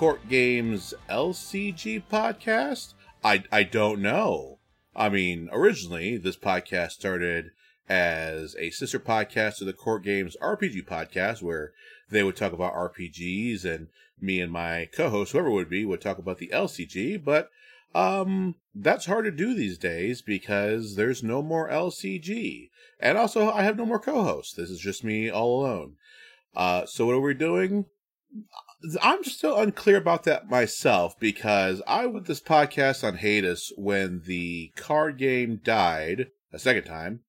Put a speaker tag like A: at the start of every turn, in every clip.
A: Court Games LCG podcast. I I don't know. I mean, originally this podcast started as a sister podcast to the Court Games RPG podcast, where they would talk about RPGs, and me and my co-host, whoever would be, would talk about the LCG. But um, that's hard to do these days because there's no more LCG, and also I have no more co-hosts. This is just me all alone. Uh, so what are we doing? I'm still unclear about that myself because I went this podcast on hiatus when the card game died a second time.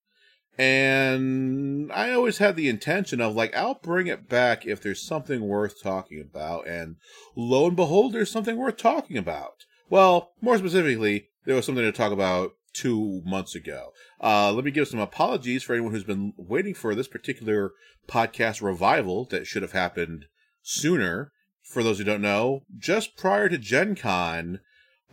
A: And I always had the intention of like, I'll bring it back if there's something worth talking about. And lo and behold, there's something worth talking about. Well, more specifically, there was something to talk about two months ago. Uh, let me give some apologies for anyone who's been waiting for this particular podcast revival that should have happened sooner. For those who don't know, just prior to Gen Con,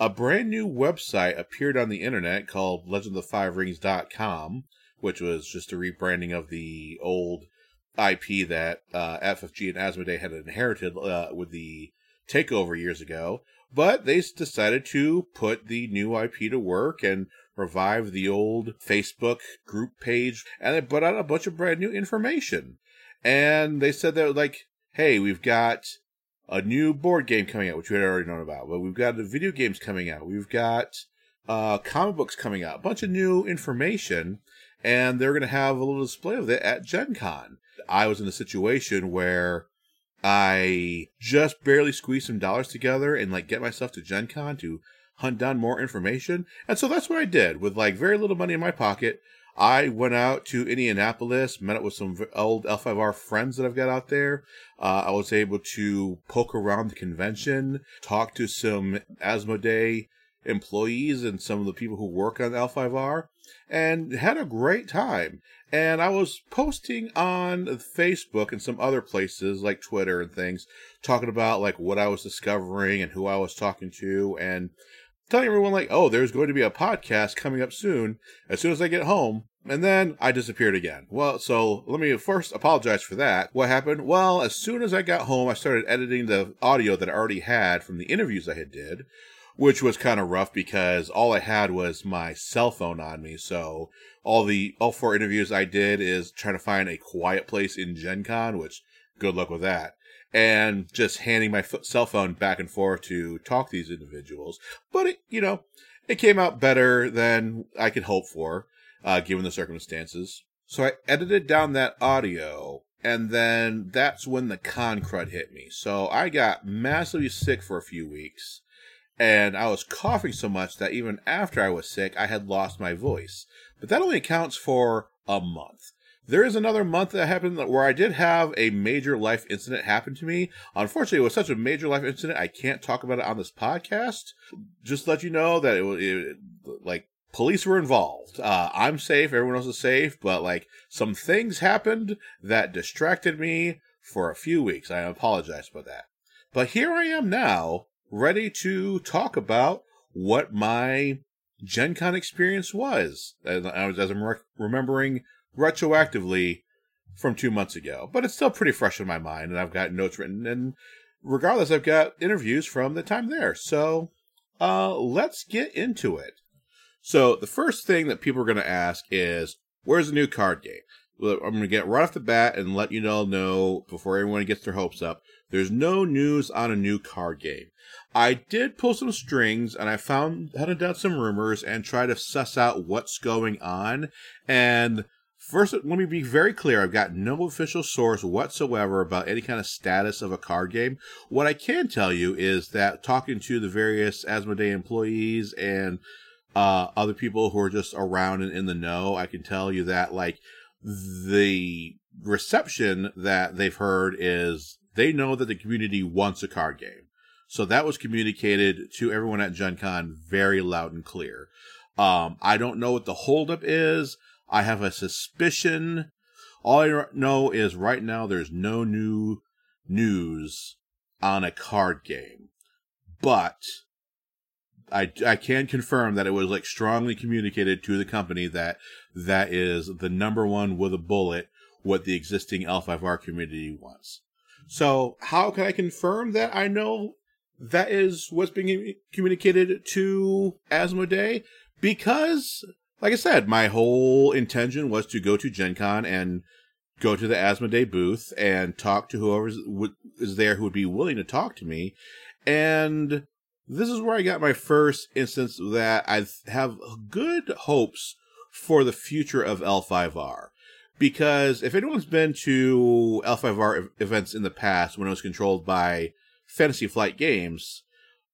A: a brand new website appeared on the internet called legendofthefiverings.com, which was just a rebranding of the old IP that uh, FFG and Asmodee had inherited uh, with the takeover years ago. But they decided to put the new IP to work and revive the old Facebook group page, and they put out a bunch of brand new information. And they said that, like, hey, we've got a new board game coming out, which we had already known about, but we've got the video games coming out. We've got uh, comic books coming out, a bunch of new information, and they're going to have a little display of it at Gen Con. I was in a situation where I just barely squeezed some dollars together and like get myself to Gen Con to hunt down more information. And so that's what I did with like very little money in my pocket. I went out to Indianapolis, met up with some old L5R friends that I've got out there. Uh, I was able to poke around the convention, talk to some Asmodee employees and some of the people who work on L5R, and had a great time. And I was posting on Facebook and some other places like Twitter and things, talking about like what I was discovering and who I was talking to, and telling everyone like, oh, there's going to be a podcast coming up soon as soon as I get home. And then I disappeared again. Well, so let me first apologize for that. What happened? Well, as soon as I got home, I started editing the audio that I already had from the interviews I had did, which was kind of rough because all I had was my cell phone on me. So all the all four interviews I did is trying to find a quiet place in Gen Con, which good luck with that and just handing my cell phone back and forth to talk to these individuals. But it, you know, it came out better than I could hope for, uh, given the circumstances. So I edited down that audio, and then that's when the con crud hit me. So I got massively sick for a few weeks, and I was coughing so much that even after I was sick, I had lost my voice. But that only accounts for a month. There is another month that happened where I did have a major life incident happen to me. Unfortunately, it was such a major life incident, I can't talk about it on this podcast. Just let you know that it was like police were involved. Uh, I'm safe, everyone else is safe, but like some things happened that distracted me for a few weeks. I apologize for that. But here I am now, ready to talk about what my Gen Con experience was. As, as I'm re- remembering retroactively from two months ago, but it's still pretty fresh in my mind, and I've got notes written. And regardless, I've got interviews from the time there. So uh, let's get into it. So the first thing that people are going to ask is, "Where's the new card game?" I'm going to get right off the bat and let you all know before everyone gets their hopes up. There's no news on a new card game. I did pull some strings and I found hunted down some rumors and tried to suss out what's going on. And First, let me be very clear. I've got no official source whatsoever about any kind of status of a card game. What I can tell you is that talking to the various Asmodee employees and uh, other people who are just around and in the know, I can tell you that like the reception that they've heard is they know that the community wants a card game. So that was communicated to everyone at Gen Con very loud and clear. Um, I don't know what the holdup is. I have a suspicion. All I know is right now there's no new news on a card game, but I, I can confirm that it was like strongly communicated to the company that that is the number one with a bullet what the existing L5R community wants. So how can I confirm that I know that is what's being communicated to Asmodee? Because, like I said, my whole intention was to go to Gen Con and go to the Asmodee booth and talk to whoever is there who would be willing to talk to me. And this is where I got my first instance that I have good hopes for the future of L5R. Because if anyone's been to L5R events in the past when it was controlled by Fantasy Flight Games,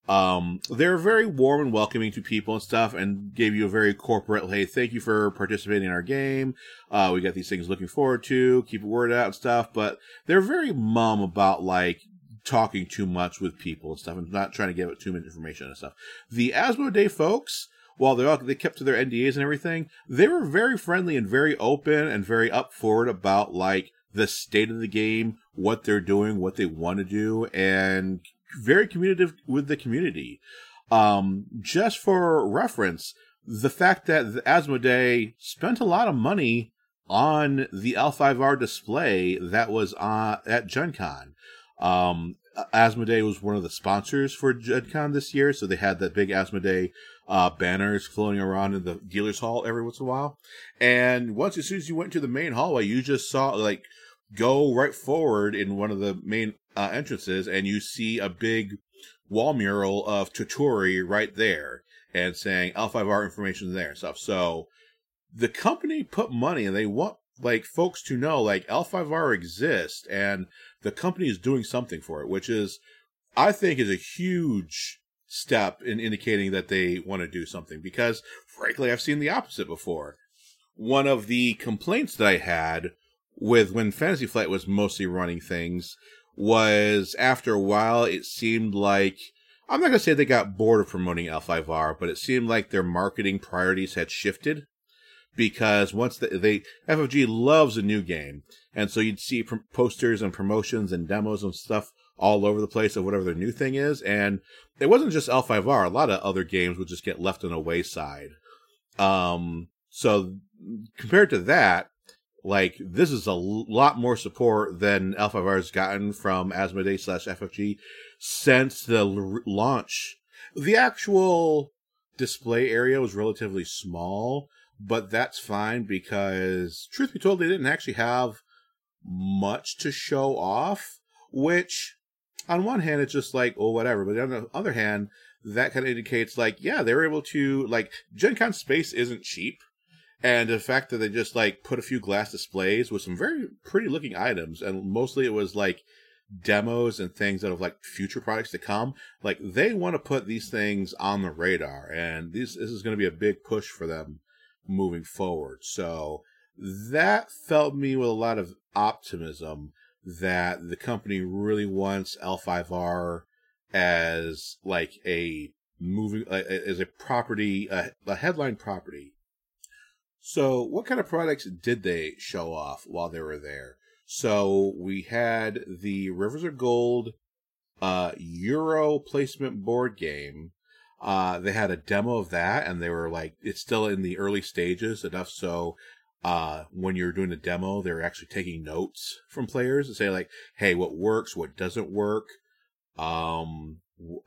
A: um, they're very warm and welcoming to people and stuff and gave you a very corporate, hey, thank you for participating in our game. Uh, we got these things looking forward to, keep a word out and stuff, but they're very mum about like talking too much with people and stuff and not trying to give it too much information and stuff. The Asmodee folks, while they all, they kept to their NDAs and everything, they were very friendly and very open and very up forward about like the state of the game, what they're doing, what they want to do, and very communicative with the community. Um, just for reference, the fact that the Asmodee spent a lot of money on the L5R display that was on, at Gen Con. Um, Asmodee was one of the sponsors for Gen Con this year, so they had that big Asmodee uh, banners floating around in the dealer's hall every once in a while. And once, as soon as you went to the main hallway, you just saw like go right forward in one of the main uh, entrances, and you see a big wall mural of Toturi right there, and saying L5R information there and stuff. So the company put money, and they want like folks to know like L5R exists, and the company is doing something for it, which is I think is a huge step in indicating that they want to do something because frankly I've seen the opposite before. One of the complaints that I had with when Fantasy Flight was mostly running things was after a while it seemed like I'm not gonna say they got bored of promoting L5R, but it seemed like their marketing priorities had shifted because once they, they FFG loves a new game, and so you'd see posters and promotions and demos and stuff all over the place of whatever their new thing is, and it wasn't just L5R. A lot of other games would just get left on the wayside. Um, so compared to that, like this is a lot more support than L5R has gotten from Asmodee slash FFG since the l- launch. The actual display area was relatively small, but that's fine because, truth be told, they didn't actually have much to show off. Which, on one hand, it's just like, oh, whatever. But on the other hand, that kind of indicates like, yeah, they were able to like Gen Con space isn't cheap and the fact that they just like put a few glass displays with some very pretty looking items and mostly it was like demos and things out of like future products to come like they want to put these things on the radar and this this is going to be a big push for them moving forward. So that felt me with a lot of optimism that the company really wants L5R as like a moving as a property a headline property so, what kind of products did they show off while they were there? So, we had the Rivers of Gold uh, Euro placement board game. Uh, they had a demo of that, and they were like, it's still in the early stages, enough so uh, when you're doing a demo, they're actually taking notes from players and say like, hey, what works, what doesn't work, um,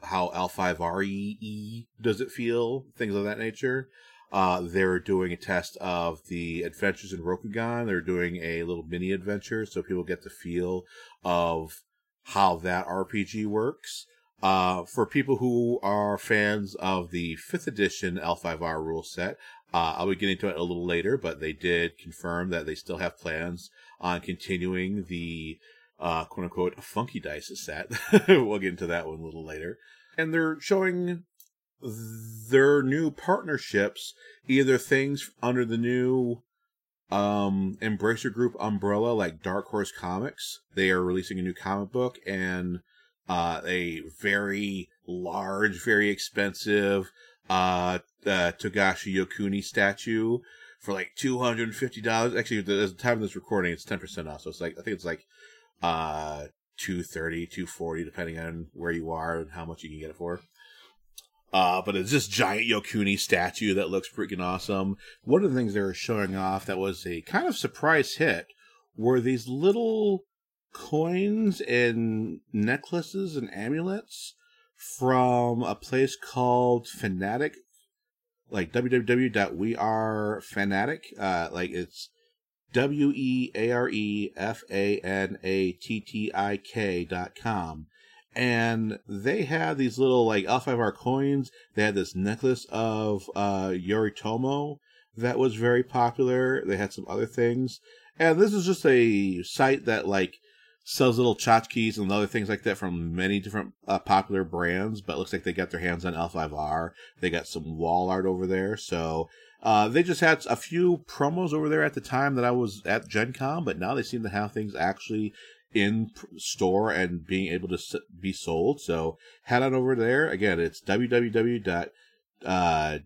A: how L5RE does it feel, things of that nature. Uh, they're doing a test of the adventures in Rokugan. They're doing a little mini adventure so people get the feel of how that RPG works. Uh, for people who are fans of the fifth edition L5R rule set, uh, I'll be getting to it a little later, but they did confirm that they still have plans on continuing the uh, quote unquote funky dice set. we'll get into that one a little later. And they're showing their new partnerships, either things under the new um Embracer Group umbrella like Dark Horse Comics. They are releasing a new comic book and uh a very large, very expensive uh, uh Togashi Yokuni statue for like two hundred and fifty dollars. Actually, at the time of this recording, it's ten percent off. So it's like I think it's like uh 230 240 depending on where you are and how much you can get it for uh, but it's this giant Yokuni statue that looks freaking awesome. One of the things they were showing off that was a kind of surprise hit were these little coins and necklaces and amulets from a place called Fanattik, like www.wearefanattik. Uh, like it's W E A R E F A N A T T I K dot com. And they had these little like L5R coins. They had this necklace of uh, Yoritomo that was very popular. They had some other things. And this is just a site that like sells little tchotchkes and other things like that from many different uh, popular brands, but looks like they got their hands on L5R. They got some wall art over there. So uh, they just had a few promos over there at the time that I was at Gen Con, but now they seem to have things actually in store and being able to be sold. So head on over there. Again, it's www. Uh,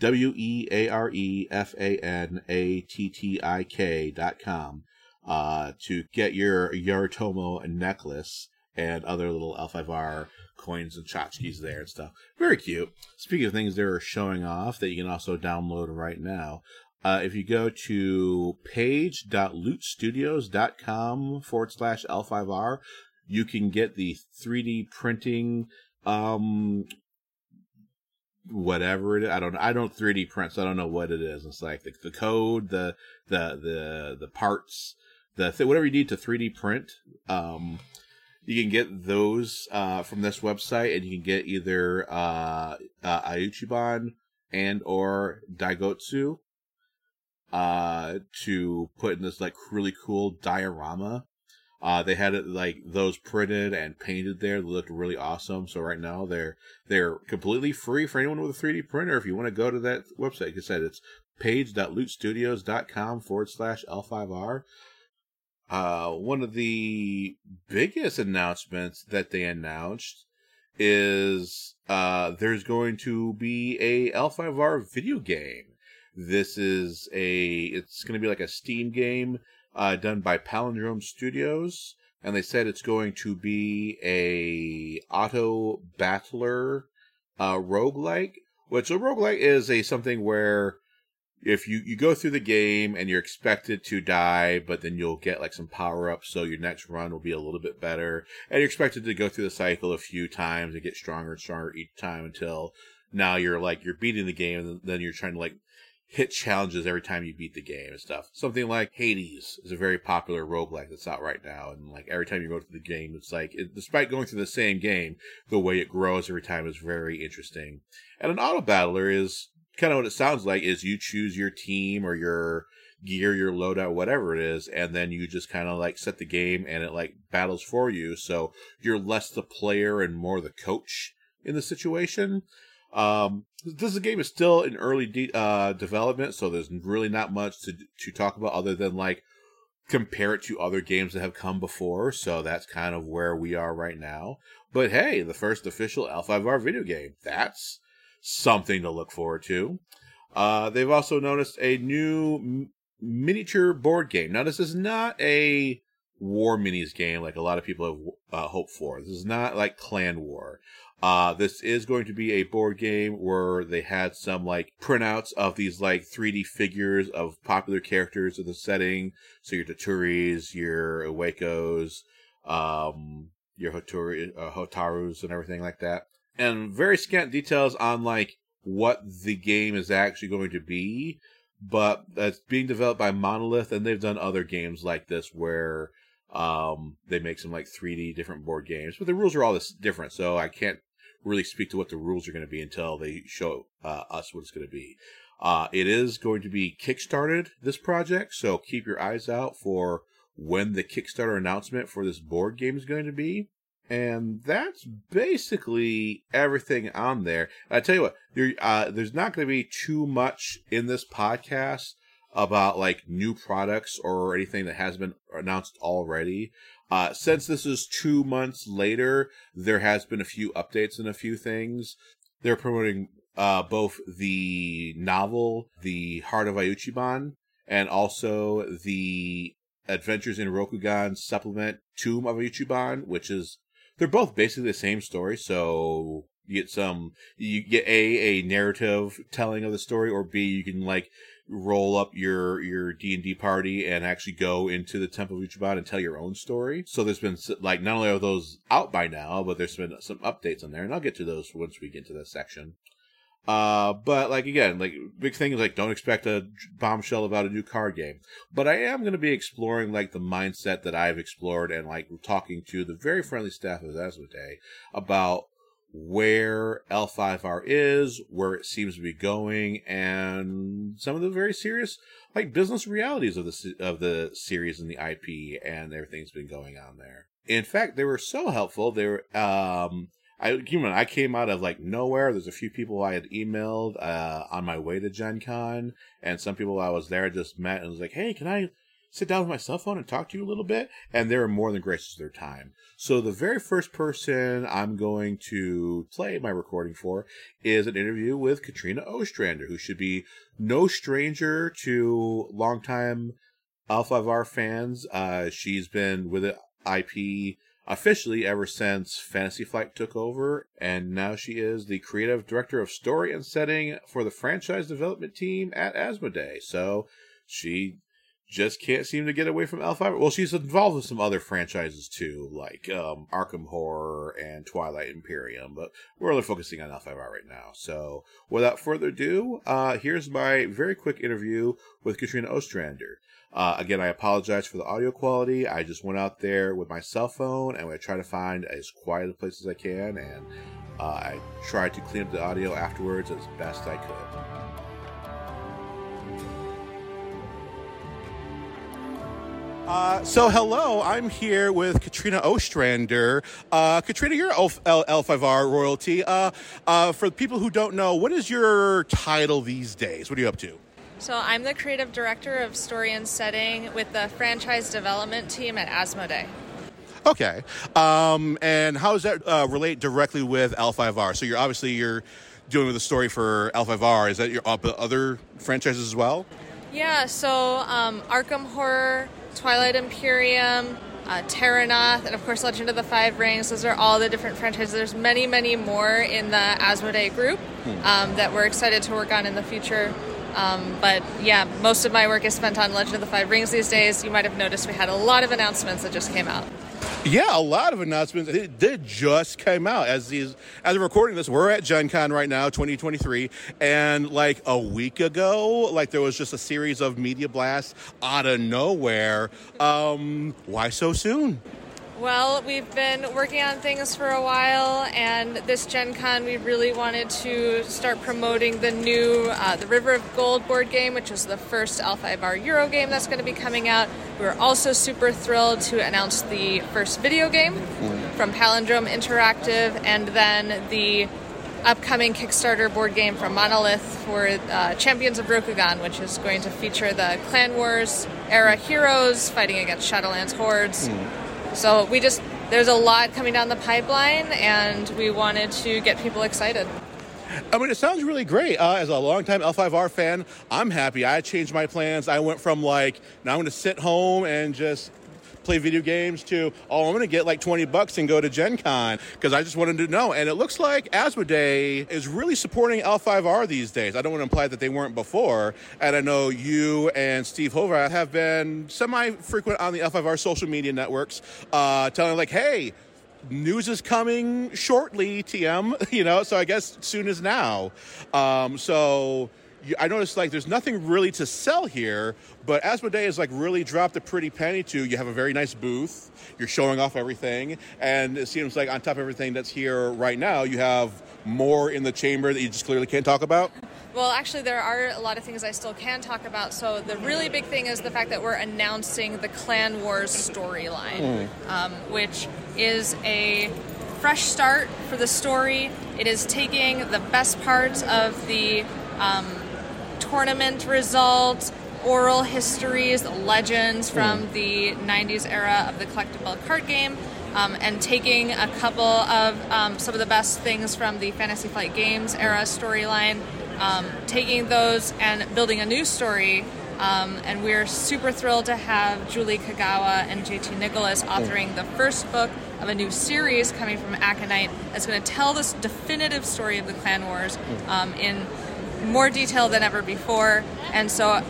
A: W E A R E F A N A T T I K dot com uh, to get your Yoritomo necklace and other little L5R coins and tchotchkes there and stuff. Very cute. Speaking of things they're showing off that you can also download right now, uh, if you go to page.lootstudios.com forward slash L5R, you can get the 3D printing um whatever it is. I don't I don't 3D print, so I don't know what it is. It's like the, the code, the the the the parts, the th- whatever you need to 3D print. Um, you can get those uh, from this website, and you can get either uh, uh, Iuchiban and or Daigotsu uh, to put in this like really cool diorama. Uh, they had it like those printed and painted there. They looked really awesome. So right now they're they're completely free for anyone with a 3D printer. If you want to go to that website, like I said, it's page.lootstudios.com forward slash L5R. Uh, one of the biggest announcements that they announced is uh, there's going to be a L5R video game. This is a it's going to be like a Steam game uh, done by Palindrome Studios, and they said it's going to be a auto battler uh, roguelike, which a roguelike is a something where if you, you go through the game and you're expected to die, but then you'll get like some power ups, so your next run will be a little bit better. And you're expected to go through the cycle a few times and get stronger and stronger each time until now you're like you're beating the game and then you're trying to like hit challenges every time you beat the game and stuff. Something like Hades is a very popular roguelike that's out right now. And like every time you go through the game, it's like, it, despite going through the same game, the way it grows every time is very interesting. And an auto battler is kind of what it sounds like is you choose your team or your gear, your loadout, whatever it is, and then you just kind of like set the game and it like battles for you. So you're less the player and more the coach in the situation. Um, this game is still in early de- uh, development, so there's really not much to to talk about other than like compare it to other games that have come before. So that's kind of where we are right now. But hey, the first official L5R video game. That's something to look forward to. Uh, they've also noticed a new m- miniature board game. Now, this is not a war minis game like a lot of people have uh, hoped for. This is not like Clan War. Uh, this is going to be a board game where they had some like printouts of these like 3D figures of popular characters of the setting. So your Toturis, your Uekos, um, your Hotori, uh, Hotarus and everything like that and very scant details on like what the game is actually going to be. But it's being developed by Monolith, and they've done other games like this where um, they make some like 3D different board games, but the rules are all this different. So I can't really speak to what the rules are going to be until they show uh, us what it's going to be. Uh, it is going to be kickstarted this project, so keep your eyes out for when the Kickstarter announcement for this board game is going to be. And that's basically everything on there. I tell you what, there, uh, there's not going to be too much in this podcast about like new products or anything that has been announced already. Uh, since this is two months later, there has been a few updates and a few things. They're promoting uh, both the novel, The Heart of Iuchiban, and also the Adventures in Rokugan supplement Tomb of Iuchiban, which is they're both basically the same story. So you get some, you get a a narrative telling of the story, or b you can like roll up your your D and D party and actually go into the Temple of Iuchiban and tell your own story. So there's been like not only are those out by now, but there's been some updates on there, and I'll get to those once we get to this section. Uh, but like again, like big thing is like don't expect a bombshell about a new card game. But I am going to be exploring like the mindset that I've explored and like talking to the very friendly staff of Asmodee about where L5R is, where it seems to be going, and some of the very serious like business realities of the of the series and the IP and everything's been going on there. In fact, they were so helpful. They were um I you know, I came out of like nowhere. There's a few people I had emailed uh, on my way to Gen Con, and some people I was there just met and was like, "Hey, can I sit down with my cell phone and talk to you a little bit?" And they're more than gracious of their time. So the very first person I'm going to play my recording for is an interview with Katrina Ostrander, who should be no stranger to longtime L5R fans. Uh, she's been with IP officially ever since Fantasy Flight took over, and now she is the creative director of story and setting for the franchise development team at Asmodee. So she just can't seem to get away from L5. Well, she's involved with some other franchises too, like um, Arkham Horror and Twilight Imperium, but we're only focusing on L5R right now. So without further ado, uh, here's my very quick interview with Katrina Ostrander. Uh, again, I apologize for the audio quality. I just went out there with my cell phone and I tried to find as quiet a place as I can, and uh, I tried to clean up the audio afterwards as best I could. Uh, so hello, I'm here with Katrina Ostrander. Uh, Katrina, you're L- L- 5 r royalty. Uh, uh, for people who don't know, what is your title these days? What are you up to?
B: So I'm the creative director of story and setting with the franchise development team at Asmodee.
A: Okay, um, and how does that uh, relate directly with L5R? So you're obviously you're doing the story for L5R. Is that your other franchises as well?
B: Yeah. So um, Arkham Horror, Twilight Imperium, uh, Terrinoth, and of course Legend of the Five Rings. Those are all the different franchises. There's many, many more in the Asmodee group hmm. um, that we're excited to work on in the future. Um, but yeah, most of my work is spent on Legend of the Five Rings these days. You might have noticed we had a lot of announcements that just came out.
A: Yeah, a lot of announcements. It did just came out as these as of recording this. We're at Gen Con right now, 2023, and like a week ago, like there was just a series of media blasts out of nowhere. Um, why so soon?
B: Well, we've been working on things for a while, and this Gen Con, we really wanted to start promoting the new uh, The River of Gold board game, which is the first L5R Euro game that's going to be coming out. We are also super thrilled to announce the first video game from Palindrome Interactive, and then the upcoming Kickstarter board game from Monolith for uh, Champions of Rokugan, which is going to feature the Clan Wars era heroes fighting against Shadowlands hordes. Mm so we just there's a lot coming down the pipeline, and we wanted to get people excited.
A: I mean, it sounds really great. Uh, as a longtime L5R fan, I'm happy. I changed my plans. I went from like, now I'm going to sit home and just play video games to, oh, I'm going to get like 20 bucks and go to Gen Con because I just wanted to know. And it looks like Asmodee is really supporting L5R these days. I don't want to imply that they weren't before. And I know you and Steve Horvath have been semi frequent on the L5R social media networks, uh, telling like, hey, news is coming shortly, TM, you know, so I guess soon as now. Um, so I noticed like there's nothing really to sell here, but Asmodee has like really dropped a pretty penny to. You have a very nice booth. You're showing off everything, and it seems like on top of everything that's here right now, you have more in the chamber that you just clearly can't talk about.
B: Well, actually, there are a lot of things I still can talk about. So the really big thing is the fact that we're announcing the Clan Wars storyline, mm. um, which is a fresh start for the story. It is taking the best parts of the um, tournament results, oral histories, legends from mm. the 90s era of the collectible card game, um, and taking a couple of um, some of the best things from the Fantasy Flight Games era storyline, um, taking those and building a new story. Um, and we're super thrilled to have Julie Kagawa and JT Nicholas hmm. authoring the first book of a new series coming from Aconyte that's going to tell this definitive story of the Clan Wars mm. in more detail than ever before, and so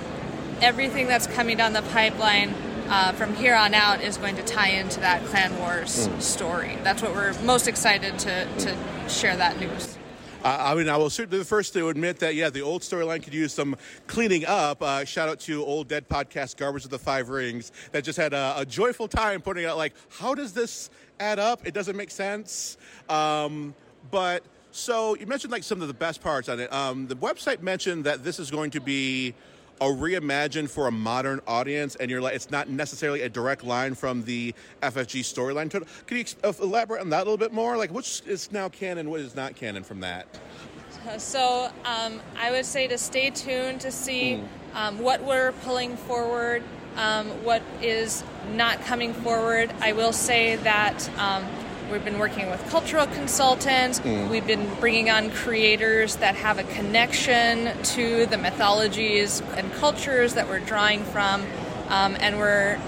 B: everything that's coming down the pipeline uh, from here on out is going to tie into that Clan Wars mm. story. That's what we're most excited to, to share that news.
A: Uh, I mean, I will certainly the first to admit that, yeah, the old storyline could use some cleaning up. Uh, shout out to old dead podcast Garbage of the Five Rings that just had a, a, joyful time putting out, like, how does this add up? It doesn't make sense. Um, but so you mentioned like some of the best parts on it. Um, the website mentioned that this is going to be a reimagine for a modern audience, and you're like, it's not necessarily a direct line from the FFG storyline. Can you uh, elaborate on that a little bit more? Like, which is now canon, what is not canon from that?
B: So, um, I would say to stay tuned to see mm. um, what we're pulling forward, um, what is not coming forward. I will say that um, We've been working with cultural consultants. Mm. We've been bringing on creators that have a connection to the mythologies and cultures that we're drawing from. Um, and we're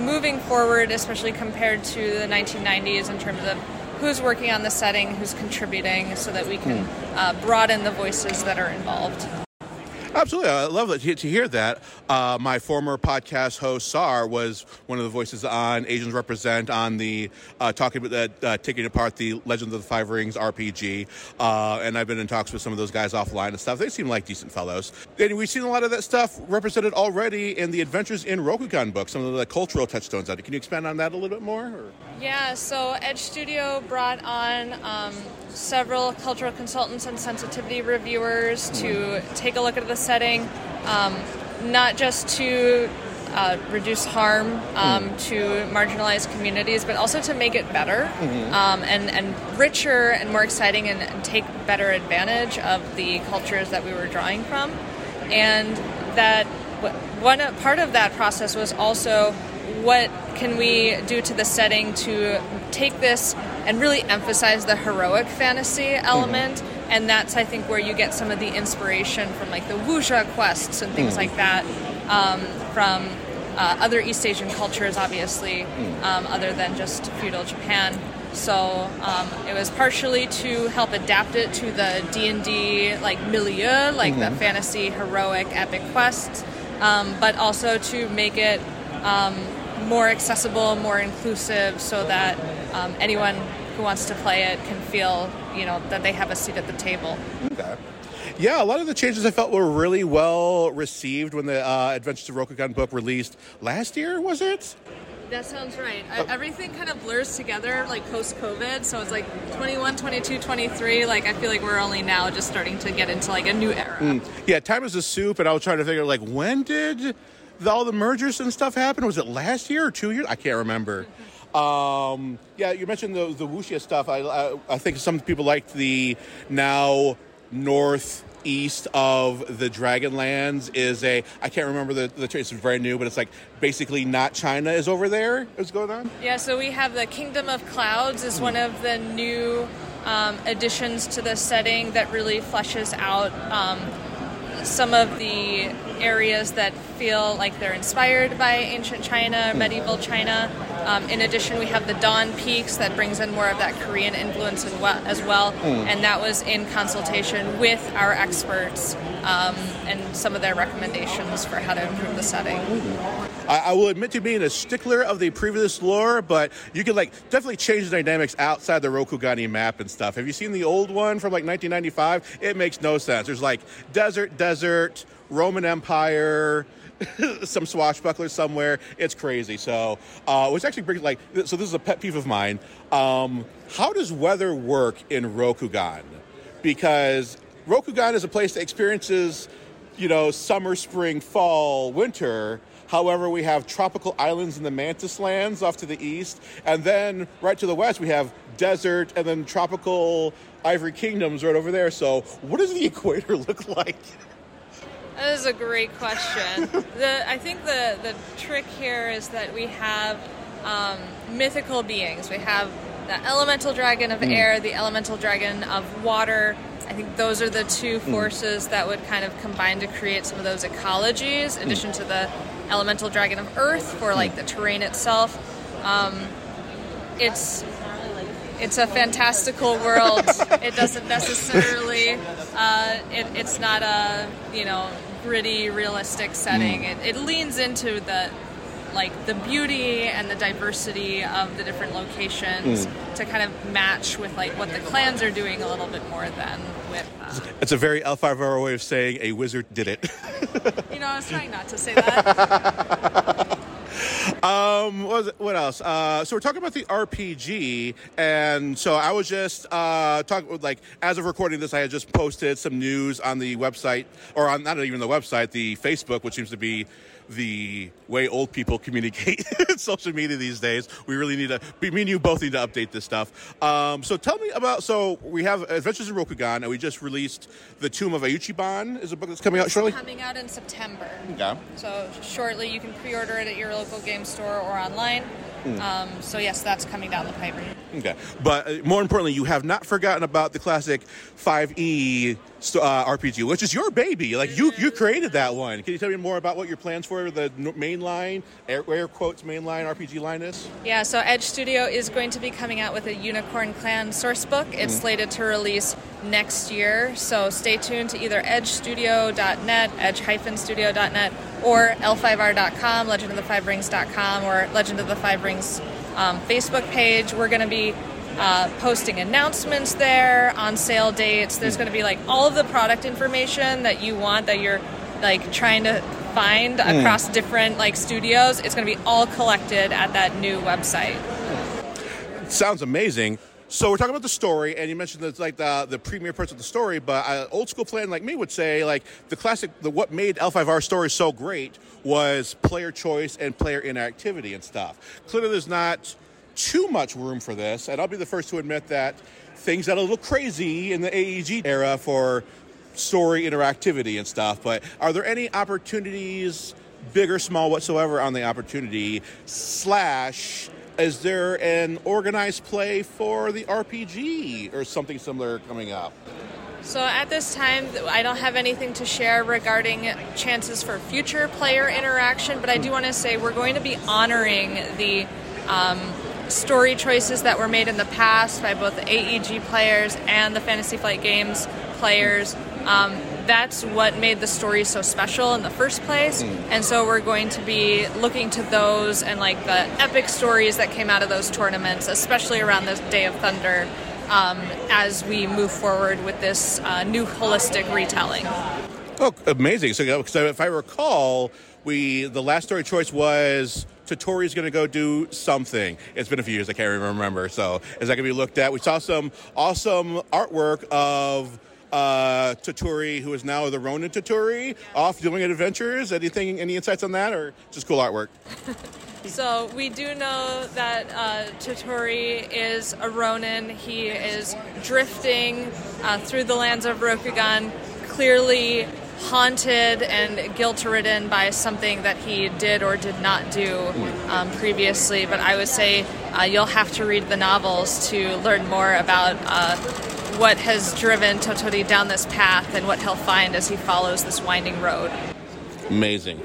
B: moving forward, especially compared to the 1990s, in terms of who's working on the setting, who's contributing, so that we can mm. uh, broaden the voices that are involved.
A: Absolutely, I love that to hear that. Uh, my former podcast host Sar was one of the voices on Asians Represent on the uh, talking about the uh, taking apart the Legends of the Five Rings RPG, uh, and I've been in talks with some of those guys offline and stuff. They seem like decent fellows, and we've seen a lot of that stuff represented already in the Adventures in Rokugan book. Some of the cultural touchstones on it. Can you expand on that a little bit more? Or?
B: Yeah, so Edge Studio brought on. Um, several cultural consultants and sensitivity reviewers to take a look at the setting, um, not just to uh, reduce harm um, mm. to marginalized communities, but also to make it better mm-hmm. um, and, and richer and more exciting and, and, take better advantage of the cultures that we were drawing from. And that one part of that process was also what can we do to the setting to take this and really emphasize the heroic fantasy element. Mm-hmm. And that's, I think, where you get some of the inspiration from like the wuxia quests and things mm. like that um, from uh, other East Asian cultures, obviously, mm. um, other than just feudal Japan. So um, it was partially to help adapt it to the D and D like milieu, like mm-hmm. the fantasy, heroic, epic quests, um, but also to make it um, more accessible, more inclusive, so that um, anyone who wants to play it can feel, you know, that they have a seat at the table.
A: Okay. Yeah, a lot of the changes I felt were really well received when the uh, Adventures of Rokugan book released last year. Was it?
B: That sounds right. Uh, Everything kind of blurs together like post COVID. So it's like 21, 22, 23. Like I feel like we're only now just starting to get into like a new era. Mm.
A: Yeah, time is a soup. And I was trying to figure like when did the, all the mergers and stuff happened. Was it last year or two years? I can't remember. Um, yeah, you mentioned the, the wuxia stuff. I, I, I think some people liked the now northeast of the Dragonlands is a I can't remember the the it's very new, but it's like basically not China is over there. Is going on?
B: Yeah, so we have the Kingdom of Clouds is one of the new um, additions to the setting that really fleshes out um, some of the areas that feel like they're inspired by ancient China, medieval China. Um, in addition, we have the Dawn Peaks that brings in more of that Korean influence as well, mm. and that was in consultation with our experts um, and some of their recommendations for how to improve the setting.
A: I, I, will admit to being a stickler of the previous lore, but you can like definitely change the dynamics outside the Rokugani map and stuff. Have you seen the old one from like 1995? It makes no sense. There's like desert, desert, Roman Empire. some swashbucklers somewhere. It's crazy. So, uh, which actually brings like, so this is a pet peeve of mine. Um, how does weather work in Rokugan? Because Rokugan is a place that experiences, you know, summer, spring, fall, winter. However, we have tropical islands in the Mantis lands off to the east, and then right to the west we have desert, and then tropical Ivory Kingdoms right over there. So, what does the equator look like?
B: That is a great question. the, I think the, the trick here is that we have um, mythical beings. We have the elemental dragon of mm. air, the elemental dragon of water. I think those are the two mm. forces mm. that would kind of combine to create some of those ecologies, in mm. addition to the elemental dragon of earth for like mm. the terrain itself. Um, it's it's a fantastical world it doesn't necessarily. Uh, it, it's not a you know gritty, realistic setting.
A: Mm.
B: It, it leans into the like the beauty and the diversity of the different locations
A: Mm.
B: to kind of match with like what the clans are doing a little bit more than with. Uh,
A: It's a very L5R way of saying a wizard did it.
B: you know, I was trying not to say that.
A: Um, what, what else? Uh, so we're talking about the RPG, and so I was just uh, talking like as of recording this, I had just posted some news on the website, or on not even the website, the Facebook, which seems to be the way old people communicate social media these days. We really need to. Me and you both need to update this stuff. Um, so tell me about. So we have Adventures in Rokugan, and we just released the Tomb of Iuchiban. Is a book that's coming out shortly.
B: Coming out in September.
A: Yeah.
B: So shortly, you can pre-order it at your local game store or online. Um, so yes, that's coming down the pipe.
A: Okay, but uh, more importantly, you have not forgotten about the classic 5e uh, RPG, which is your baby. Like you, you created that one. Can you tell me more about what your plans for the main line, air, air quotes, main line RPG line is?
B: Yeah, so Edge Studio is going to be coming out with a Unicorn Clan source book. It's slated to release next year, so stay tuned to either edgestudio.net, edge-studio.net, or l5r.com, legendofthefiverings.com, or Legend of the Five Rings um, Facebook page. We're going to be uh, posting announcements there, on sale dates. There's going to be like all of the product information that you want that you're like trying to find across different like studios. It's going to be all collected at that new website.
A: Sounds amazing. So we're talking about the story, and you mentioned that's like the the premier parts of the story. But uh, old school fan like me would say, like the classic, the what made L5R story so great was player choice and player inactivity and stuff. Clearly, there's not too much room for this, and I'll be the first to admit that things got a little crazy in the AEG era for story interactivity and stuff. But are there any opportunities, big or small whatsoever, on the opportunity slash? Is there an organized play for the RPG or something similar coming up?
B: So at this time, I don't have anything to share regarding chances for future player interaction, but I do want to say we're going to be honoring the um, story choices that were made in the past by both the AEG players and the Fantasy Flight Games players. Um, that's what made the story so special in the first place, and so we're going to be looking to those and like the epic stories that came out of those tournaments, especially around this Day of Thunder um, as we move forward with this uh, new holistic retelling.
A: Oh, amazing! So, so if I recall, we the last story choice was Toturi's going to go do something. It's been a few years; I can't even remember. So, is that going to be looked at? We saw some awesome artwork of uh, Toturi, who is now the Ronin Toturi, off doing adventures. Anything? Any insights on that, or just cool artwork?
B: So we do know that uh, Toturi is a Ronin. He is drifting uh, through the lands of Rokugan, clearly haunted and guilt-ridden by something that he did or did not do um, previously. But I would say uh, you'll have to read the novels to learn more about uh, what has driven Toturi down this path and what he'll find as he follows this winding road.
A: Amazing.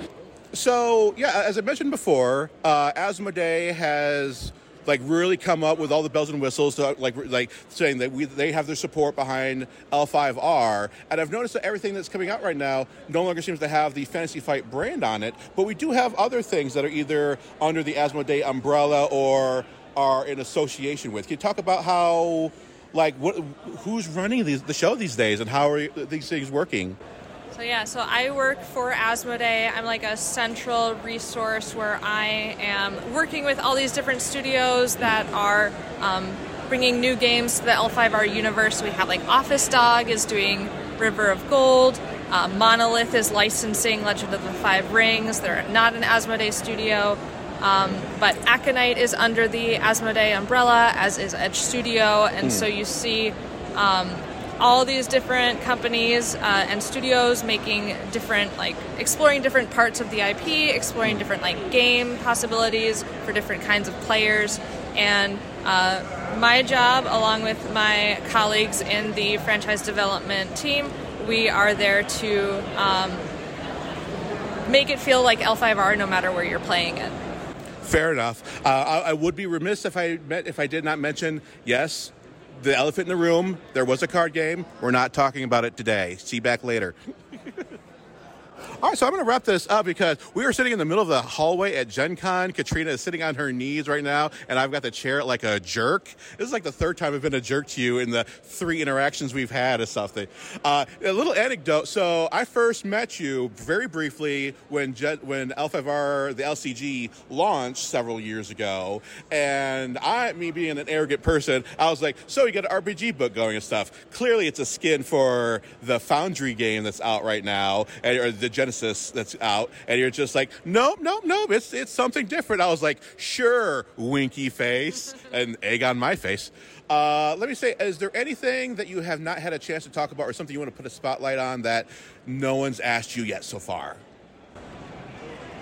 A: So yeah, as I mentioned before, uh, Asmodee has like really come up with all the bells and whistles, to, like like saying that we they have their support behind L5R, and I've noticed that everything that's coming out right now no longer seems to have the Fantasy Fight brand on it, but we do have other things that are either under the Asmodee umbrella or are in association with. Can you talk about how? Like what? Who's running these, the show these days, and how are these things working?
B: So yeah, so I work for Asmodee. I'm like a central resource where I am working with all these different studios that are um, bringing new games to the L5R universe. We have like Office Dog is doing River of Gold. Uh, Monolith is licensing Legend of the Five Rings. They're not an Asmodee studio. Um, but Aconyte is under the Asmodee umbrella, as is Edge Studio, and so you see um, all these different companies uh, and studios making different, like exploring different parts of the IP, exploring different like game possibilities for different kinds of players, and uh, my job, along with my colleagues in the franchise development team, we are there to um, make it feel like L5R no matter where you're playing it.
A: Fair enough. Uh, I, I would be remiss if I met, if I did not mention yes. the elephant in the room. There was a card game. We're not talking about it today. See you back later. All right, so I'm going to wrap this up because we are sitting in the middle of the hallway at Gen Con. Katrina is sitting on her knees right now, and I've got the chair like a jerk. This is like the third time I've been a jerk to you in the three interactions we've had or something. Uh, a little anecdote. So I first met you very briefly when when L5R, the LCG, launched several years ago, and I, me being an arrogant person, I was like, "So you got an RPG book going and stuff." Clearly, it's a skin for the Foundry game that's out right now, or the Gen Genesis that's out, and you're just like, nope, nope, nope, it's it's something different. I was like, sure, winky face and egg on my face. Uh, let me say, is there anything that you have not had a chance to talk about, or something you want to put a spotlight on that no one's asked you yet so far?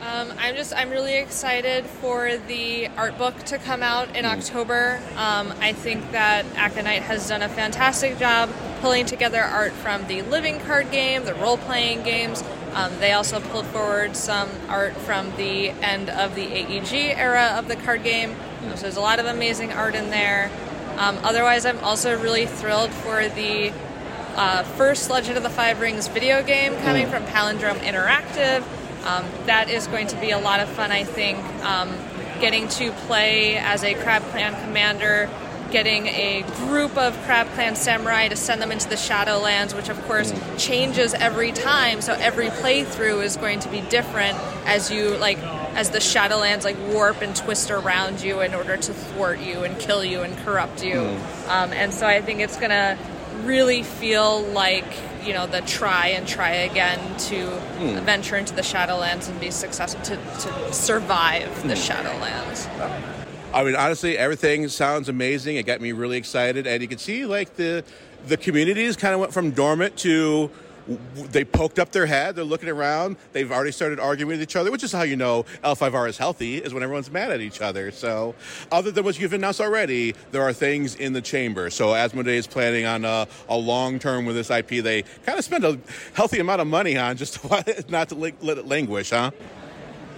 B: Um, I'm just I'm really excited for the art book to come out in mm. October. Um, I think that Aconyte has done a fantastic job pulling together art from the living card game, the role playing games, um, they also pulled forward some art from the end of the AEG era of the card game. So there's a lot of amazing art in there. Um, otherwise, I'm also really thrilled for the uh, first Legend of the Five Rings video game coming mm. from Palindrome Interactive. Um, that is going to be a lot of fun, I think. Um, getting to play as a Crab Clan commander getting a group of Crab Clan samurai to send them into the Shadowlands, which of course mm. changes every time. So every playthrough is going to be different as you like as the Shadowlands like warp and twist around you in order to thwart you and kill you and corrupt you. Mm. Um, and so I think it's gonna really feel like you know the try and try again to mm. venture into the Shadowlands and be successful to, to survive the hmm. Shadowlands.
A: I mean, honestly, everything sounds amazing. It got me really excited, and you can see like the the communities kind of went from dormant to they poked up their head. They're looking around. They've already started arguing with each other, which is how you know L5R is healthy, is when everyone's mad at each other. So, other than what you've announced already, there are things in the chamber. So, Asmodee is planning on a, a long term with this IP. They kind of spend a healthy amount of money on just to, not to let it languish, huh?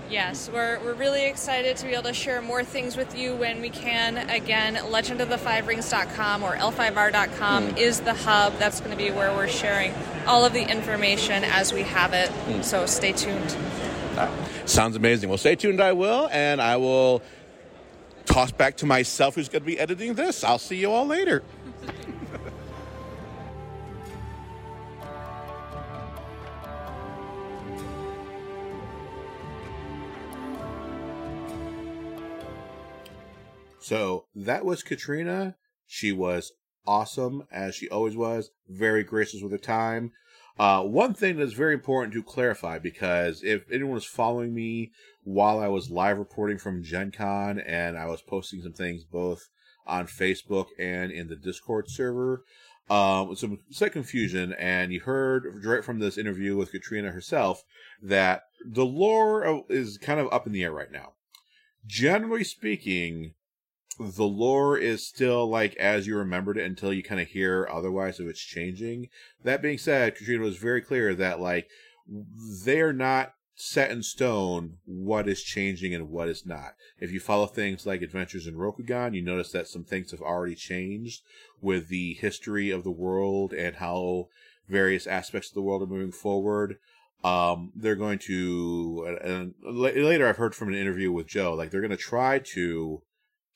B: Yes, we're, we're really excited to be able to share more things with you when we can. Again, legendofthefiverings.com or l5r.com mm. is the hub. That's going to be where we're sharing all of the information as we have it. Mm. So stay tuned.
A: Sounds amazing. Well, stay tuned, I will, and I will toss back to myself who's going to be editing this. I'll see you all later. So that was Katrina. She was awesome, as she always was, very gracious with her time. Uh, one thing that's very important to clarify because if anyone was following me while I was live reporting from Gen Con and I was posting some things both on Facebook and in the Discord server, um, some slight confusion, and you heard right from this interview with Katrina herself that the lore is kind of up in the air right now. Generally speaking, the lore is still like as you remembered it until you kind of hear otherwise if it's changing. That being said, Katrina was very clear that like they are not set in stone what is changing and what is not. If you follow things like Adventures in Rokugan, you notice that some things have already changed with the history of the world and how various aspects of the world are moving forward. Um, they're going to, and later I've heard from an interview with Joe, like they're going to try to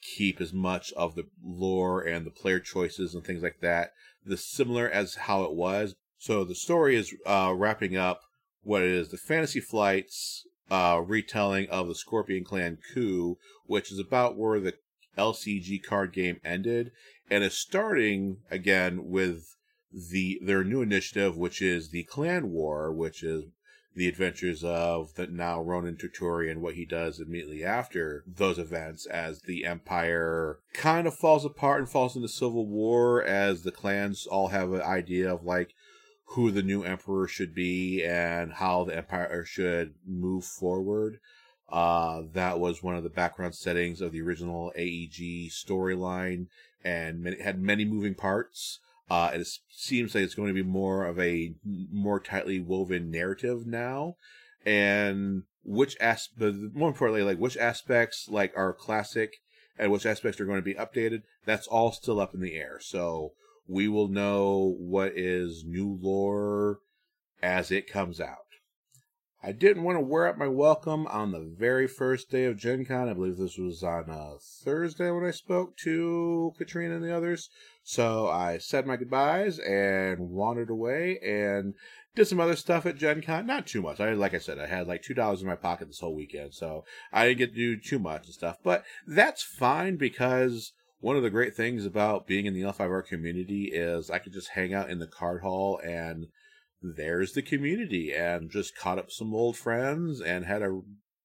A: keep as much of the lore and the player choices and things like that the similar as how it was. So the story is uh, wrapping up what is the Fantasy Flights uh, retelling of the Scorpion Clan coup, which is about where the LCG card game ended, and is starting again with the their new initiative, which is the Clan War, which is the adventures of the now ronin Toturi and what he does immediately after those events as the Empire kind of falls apart and falls into civil war as the clans all have an idea of like who the new emperor should be and how the empire should move forward. Uh, that was one of the background settings of the original AEG storyline and it had many moving parts. Uh, it seems like it's going to be more of a more tightly woven narrative now, and which aspect, more importantly, like which aspects like are classic and which aspects are going to be updated, that's all still up in the air. So we will know what is new lore as it comes out. I didn't want to wear out my welcome on the very first day of Gen Con. I believe this was on a Thursday when I spoke to Katrina and the others. So I said my goodbyes and wandered away and did some other stuff at Gen Con. Not too much. I like I said, I had like two dollars in my pocket this whole weekend, so I didn't get to do too much and stuff. But that's fine because one of the great things about being in the L5R community is I could just hang out in the card hall and there's the community and just caught up some old friends and had a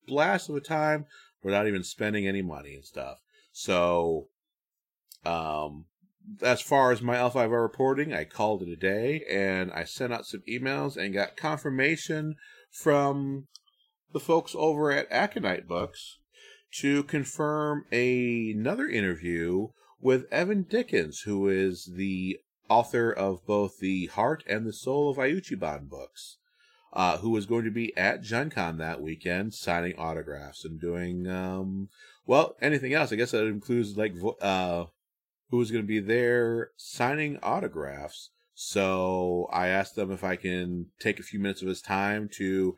A: blast of a time without even spending any money and stuff. So, um, as far as my L5R reporting, I called it a day and I sent out some emails and got confirmation from the folks over at Aconyte Books to confirm a, another interview with Evan Dickens, who is the author of both the Heart and the Soul of Iuchiban books, uh, who was going to be at Gen Con that weekend signing autographs and doing, um, well, anything else. I guess that includes like, uh, who was going to be there signing autographs. So I asked them if I can take a few minutes of his time to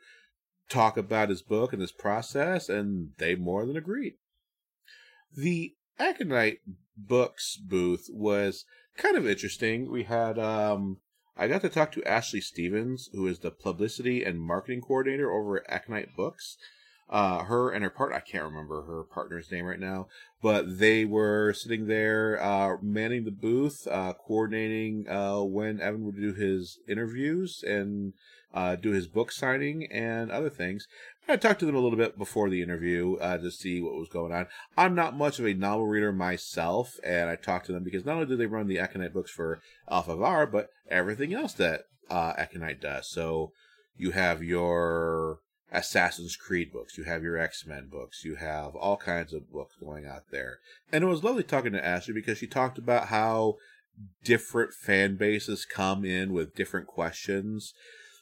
A: talk about his book and his process, and they more than agreed. The Aconyte Books booth was kind of interesting. We had um I got to talk to Ashley Stevens, who is the publicity and marketing coordinator over at Aconyte Books. Uh, her and her partner, I can't remember her partner's name right now, but they were sitting there, uh, manning the booth, uh, coordinating, uh, when Evan would do his interviews and, uh, do his book signing and other things. I talked to them a little bit before the interview uh, to see what was going on. I'm not much of a novel reader myself, and I talked to them because not only do they run the Aconyte books for L5R, but everything else that uh, Aconyte does. So you have your Assassin's Creed books, you have your X Men books, you have all kinds of books going out there. And it was lovely talking to Ashley because she talked about how different fan bases come in with different questions.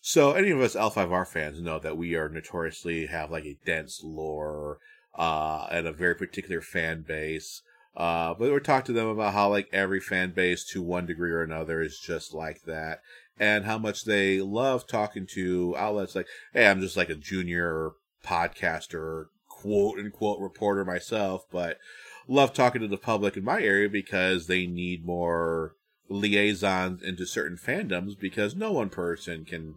A: So any of us L5R fans know that we are notoriously have like a dense lore uh, and a very particular fan base. Uh, but we talked to them about how like every fan base to one degree or another is just like that, and how much they love talking to outlets like, hey, I'm just like a junior podcaster, quote unquote reporter myself, but love talking to the public in my area because they need more liaisons into certain fandoms because no one person can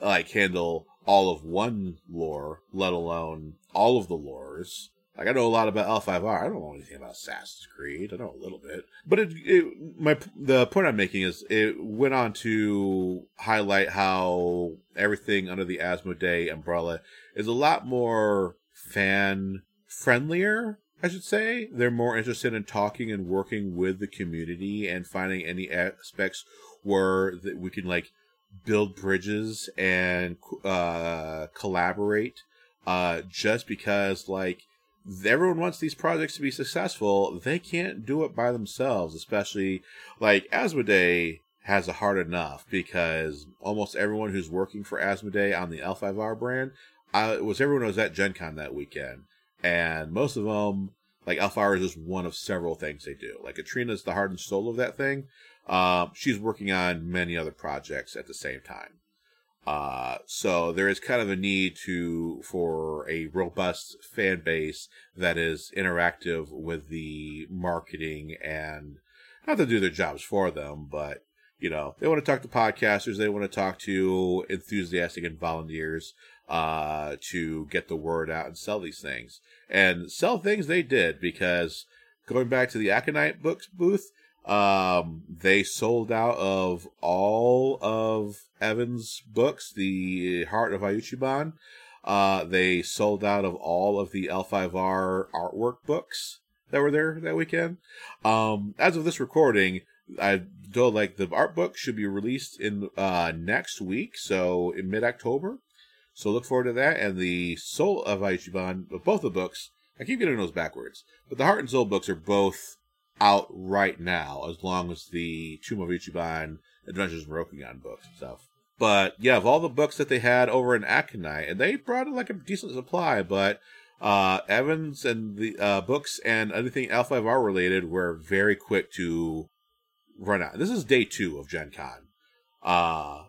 A: like handle all of one lore, let alone all of the lores. Like I know a lot about L5R. I don't know anything about Assassin's Creed. I know a little bit, but it, it my the point I'm making is it went on to highlight how everything under the Asmodee umbrella is a lot more fan friendlier I should say. They're more interested in talking and working with the community and finding any aspects where that we can like build bridges and uh, collaborate. Uh, just because like everyone wants these projects to be successful, they can't do it by themselves. Especially like Asmodee has a hard enough because almost everyone who's working for Asmodee on the L5R brand uh, was everyone was at Gen Con that weekend and most of them like L5R is just one of several things they do. Like Katrina's the heart and soul of that thing. Uh, she's working on many other projects at the same time. Uh, so there is kind of a need to for a robust fan base that is interactive with the marketing and not to do their jobs for them, but you know they want to talk to podcasters, they want to talk to enthusiastic and volunteers uh, to get the word out and sell these things. And sell things they did because going back to the Aconyte Books booth, um, they sold out of all of Evan's books, The Heart of Iuchiban. Uh, they sold out of all of the L5R artwork books that were there that weekend. Um, as of this recording, I told like the art book should be released in uh next week, so in mid October. So look forward to that. And the Soul of Iuchiban, both the books, I keep getting those backwards, but the Heart and Soul books are both out right now, as long as the Tomb of Iuchiban, Adventures in Rokugan books and stuff. But yeah, of all the books that they had over in Aconyte, and they brought like a decent supply, but uh, Evans and the uh, books and anything L5R related were very quick to run out. This is day two of Gen Con. Uh,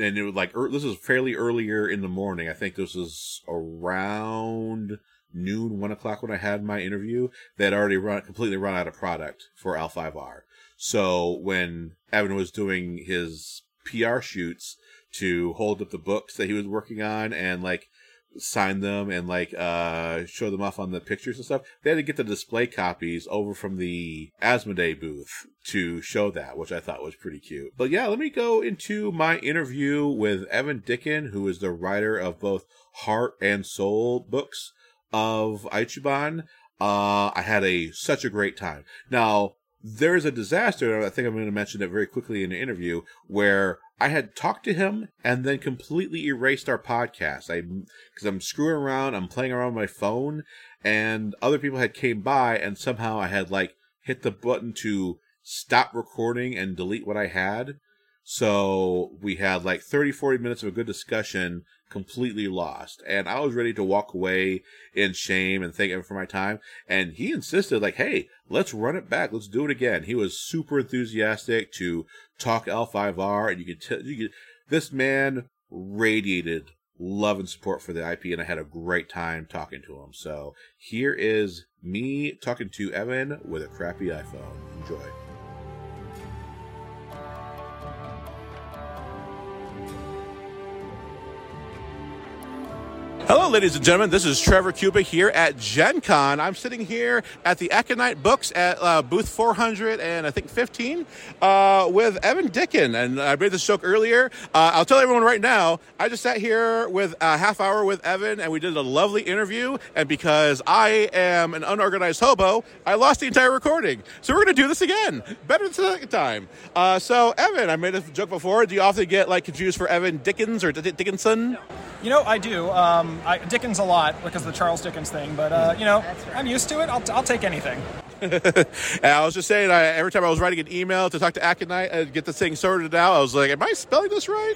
A: and it was like, er, this was fairly earlier in the morning. I think this was around noon, one o'clock when I had my interview. They had already run, completely run out of product for L5R. So when Evan was doing his PR shoots to hold up the books that he was working on and like sign them and like uh show them off on the pictures and stuff they had to get the display copies over from the asmodee booth to show that which i thought was pretty cute. But yeah let me go into my interview with evan dicken who is the writer of both heart and soul books of Iuchiban. Uh i had a such a great time. Now there's a disaster. I think I'm going to mention it very quickly in the interview where I had talked to him and then completely erased our podcast. I because I'm screwing around, I'm playing around with my phone, and other people had came by and somehow I had like hit the button to stop recording and delete what I had. So we had like 30, 40 minutes of a good discussion completely lost. And I was ready to walk away in shame and thank him for my time. And he insisted, like, hey, let's run it back. Let's do it again. He was super enthusiastic to talk L5R. And you could tell, you could, this man radiated love and support for the IP. And I had a great time talking to him. So here is me talking to Evan with a crappy iPhone. Enjoy. Hello, ladies and gentlemen. This is Trevor Cuba here at Gen Con. I'm sitting here at the Aconyte Books at uh, booth 400 and I think 15 uh, with Evan Dicken. And I made this joke earlier. Uh, I'll tell everyone right now, I just sat here with a half hour with Evan and we did a lovely interview. And because I am an unorganized hobo, I lost the entire recording. So we're going to do this again. Better the second time. Uh, so, Evan, I made a joke before. Do you often get like confused for Evan Dickens or Dickinson?
C: You know, I do. Um, I, Dickens a lot because of the Charles Dickens thing, but uh, you know, right. I'm used to it. I'll, I'll take anything.
A: I was just saying, I, every time I was writing an email to talk to Aconyte and get this thing sorted out, I was like, "Am I spelling this right?"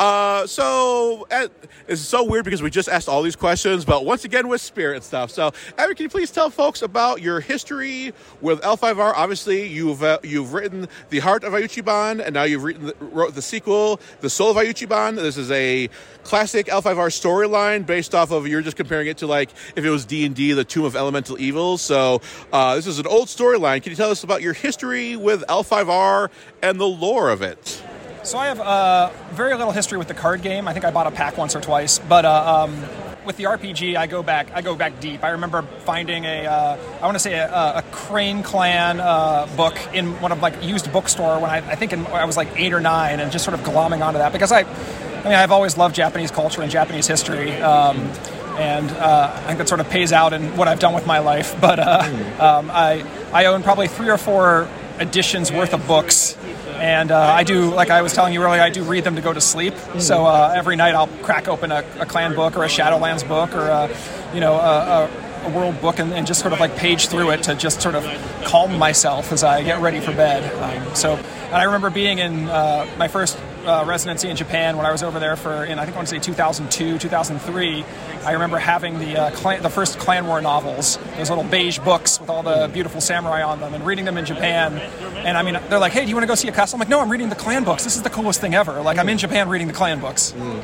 A: Uh, so at, it's so weird because we just asked all these questions, but once again with spirit stuff. So, Evan, can you please tell folks about your history with L5R? Obviously, you've uh, you've written the Heart of Iuchiban, and now you've written the, wrote the sequel, The Soul of Iuchiban. This is a classic L5R storyline based off of you're just comparing it to like if it was D and D, the Tomb of Elemental Evil. So uh, this is an old storyline. Can you tell us about your history with L5R and the lore of it?
C: So I have uh, very little history with the card game. I think I bought a pack once or twice, but uh, um, with the RPG, I go back. I go back deep. I remember finding a, uh, I want to say a, a, Crane Clan uh, book in one of like used bookstore when I, I think in, I was like eight or nine, and just sort of glomming onto that because I, I mean, I've always loved Japanese culture and Japanese history. Um, and uh, I think that sort of pays out in what I've done with my life. But uh, um, I, I own probably three or four editions worth of books. And uh, I do, like I was telling you earlier, I do read them to go to sleep. So uh, every night I'll crack open a, a, clan book or a Shadowlands book or a, you know, a, a world book and, and, just sort of like page through it to just sort of calm myself as I get ready for bed. Um, so, and I remember being in uh, my first uh, residency in Japan when I was over there for, in I think I want to say 2002, 2003. I remember having the uh, clan, the first Clan War novels, those little beige books with all the beautiful samurai on them, and reading them in Japan. And I mean, they're like, "Hey, do you want to go see a castle?" I'm like, "No, I'm reading the Clan books. This is the coolest thing ever." Like, I'm in Japan reading the Clan books. Mm.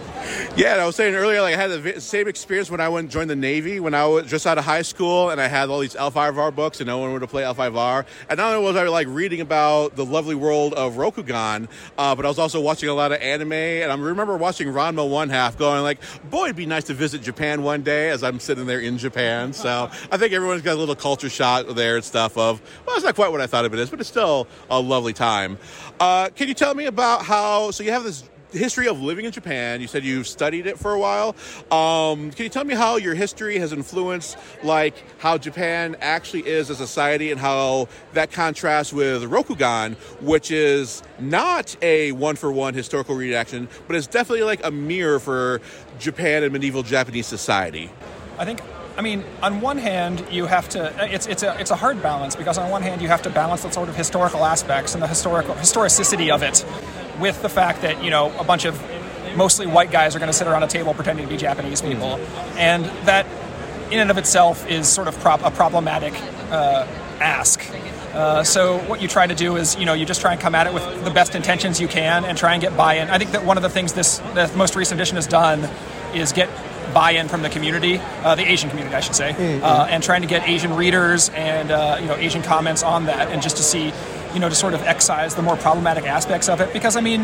A: Yeah, I was saying earlier, like I had the same experience when I went and joined the Navy when I was just out of high school, and I had all these L5R books, and no one would play L5R. And not only was I like reading about the lovely world of Rokugan, uh, but I was also watching a lot of anime. And I remember watching Ranma one half, going like, "Boy, it'd be nice to visit Japan one day." As I'm sitting there in Japan, so I think everyone's got a little culture shot there and stuff. Of well, it's not quite what I thought of it is, but it's still a lovely time. Uh, can you tell me about how? So you have this history of living in Japan. You said you've studied it for a while. Um, can you tell me how your history has influenced, like how Japan actually is a society, and how that contrasts with Rokugan, which is not a one-for-one historical reaction, but it's definitely like a mirror for Japan and medieval Japanese society.
C: I think I mean, on one hand, you have to. It's it's a it's a hard balance because on one hand, you have to balance the sort of historical aspects and the historical historicity of it, with the fact that you know a bunch of mostly white guys are going to sit around a table pretending to be Japanese people, and that in and of itself is sort of prop- a problematic uh, ask. Uh, so what you try to do is, you know, you just try and come at it with the best intentions you can and try and get buy-in. I think that one of the things this the most recent edition has done is get buy-in from the community, uh, the Asian community, I should say, mm-hmm. uh, and trying to get Asian readers and uh, you know Asian comments on that, and just to see, you know, to sort of excise the more problematic aspects of it. Because I mean,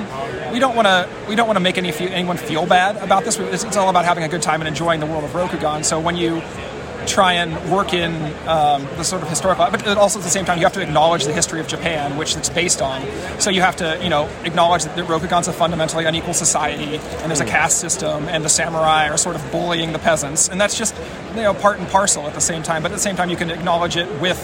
C: we don't want to we don't want to make any anyone feel bad about this. It's, it's all about having a good time and enjoying the world of Rokugan. So when you try and work in um, the sort of historical, but also at the same time you have to acknowledge the history of Japan, which it's based on. So you have to, you know, acknowledge that the Rokugan's a fundamentally unequal society, and there's a hmm. caste system, and the samurai are sort of bullying the peasants, and that's just, you know, part and parcel at the same time. But at the same time, you can acknowledge it with,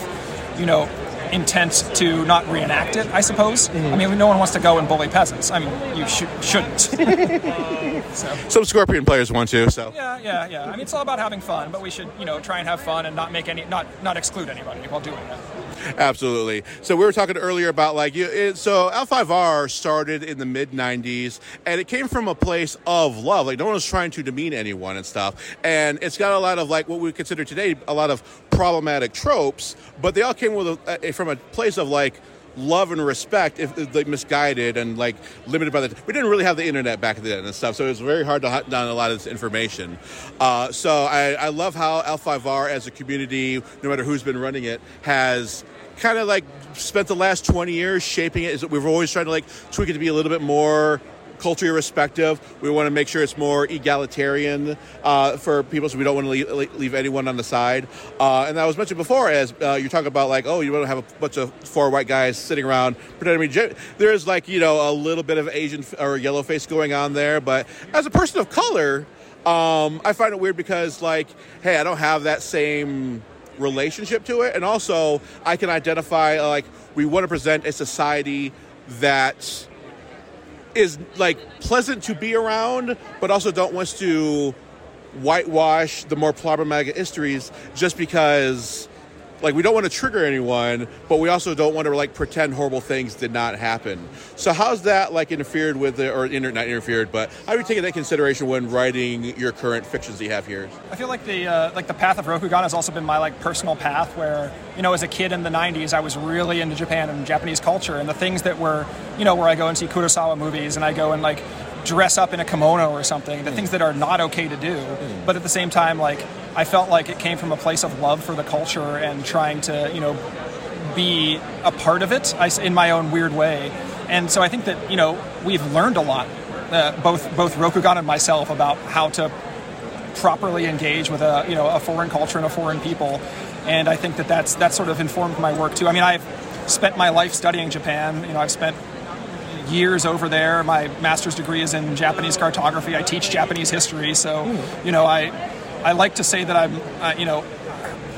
C: you know, intent to not reenact it, I suppose. Mm-hmm. I mean, no one wants to go and bully peasants. I mean, you sh- shouldn't.
A: so. Some Scorpion players want to, so.
C: Yeah, yeah, yeah. I mean, it's all about having fun, but we should, you know, try and have fun and not make any, not, not exclude anybody while doing it.
A: Absolutely. So we were talking earlier about like you. It, so L5R started in the mid '90s, and it came from a place of love. Like no one was trying to demean anyone and stuff. And it's got a lot of like what we consider today a lot of problematic tropes, but they all came with a, a, from a place of like love and respect if, they misguided and like limited by the we didn't really have the internet back then and stuff so it was very hard to hunt down a lot of this information uh, so I, I love how l5r as a community no matter who's been running it has kind of like spent the last 20 years shaping it. We've always tried to like tweak it to be a little bit more culturally respective. We want to make sure it's more egalitarian uh, for people, so we don't want to leave, leave anyone on the side. Uh, and that was mentioned before, as uh, you're talking about, like, oh, you to have a bunch of four white guys sitting around pretending to be. There's like you know a little bit of Asian or yellow face going on there, but as a person of color. Um, I find it weird because, like, hey, I don't have that same relationship to it, and also I can identify like we want to present a society that is like pleasant to be around, but also don't want to whitewash the more problematic histories just because like we don't want to trigger anyone, but we also don't want to like pretend horrible things did not happen. So how's that like interfered with the or inter, not interfered, but how are you taking that consideration when writing your current fictions that you have here?
C: I feel like the uh, like the path of Rokugan has also been my like personal path where you know as a kid in the 90s I was really into Japan and Japanese culture and the things that were you know where I go and see Kurosawa movies and I go and like dress up in a kimono or something, the mm. things that are not okay to do. Mm. But at the same time, like I felt like it came from a place of love for the culture and trying to, you know, be a part of it in my own weird way. And so I think that you know we've learned a lot, uh, both both Rokugan and myself, about how to properly engage with a you know a foreign culture and a foreign people. And I think that that's that sort of informed my work too. I mean, I've spent my life studying Japan. You know, I've spent years over there. My master's degree is in Japanese cartography. I teach Japanese history, so you know I I like to say that I'm uh, you know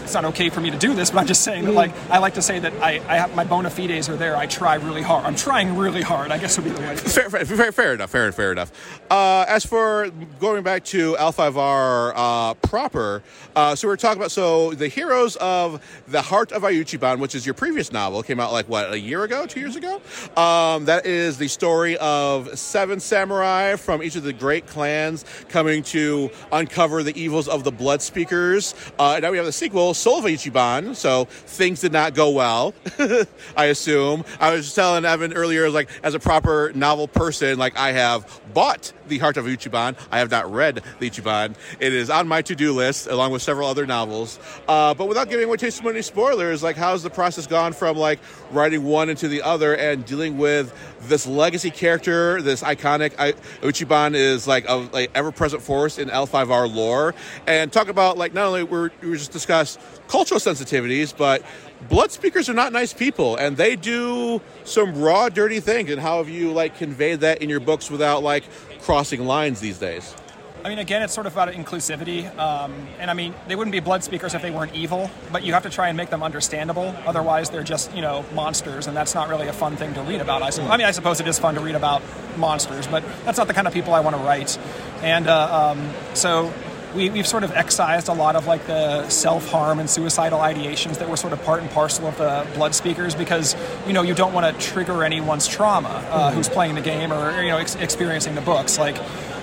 C: it's not okay for me to do this, but I'm just saying that like I like to say that I, I have my bona fides are there. I try really hard. I'm trying really hard. I guess would be the way.
A: Fair, fair, fair, enough. Fair, fair enough. Uh, as for going back to L5R uh, proper, uh, so we are talking about so the heroes of the Heart of Iuchiban, which is your previous novel, came out like what a year ago, two years ago. Um, that is the story of seven samurai from each of the great clans coming to uncover the evils of the Blood Speakers. Uh, and now we have the sequel Soul of Iuchiban, so things did not go well, I assume. I was telling Evan earlier, like, as a proper novel person, like, I have bought The Heart of Iuchiban. I have not read The Iuchiban. It is on my to do list, along with several other novels. Uh, but without giving away too many spoilers, like, how's the process gone from, like, writing one into the other and dealing with this legacy character, this iconic Iuchiban is like a like ever present force in L5R lore, and talk about like not only we're, we just discuss cultural sensitivities, but blood speakers are not nice people, and they do some raw, dirty things. And how have you like conveyed that in your books without like crossing lines these days?
C: I mean, again, it's sort of about inclusivity. Um, and I mean, they wouldn't be blood speakers if they weren't evil, but you have to try and make them understandable. Otherwise, they're just, you know, monsters, and that's not really a fun thing to read about. I, I mean, I suppose it is fun to read about monsters, but that's not the kind of people I want to write. And uh, um, so we, we've sort of excised a lot of like the self-harm and suicidal ideations that were sort of part and parcel of the blood speakers because you know you don't want to trigger anyone's trauma uh, who's playing the game or you know ex- experiencing the books. Like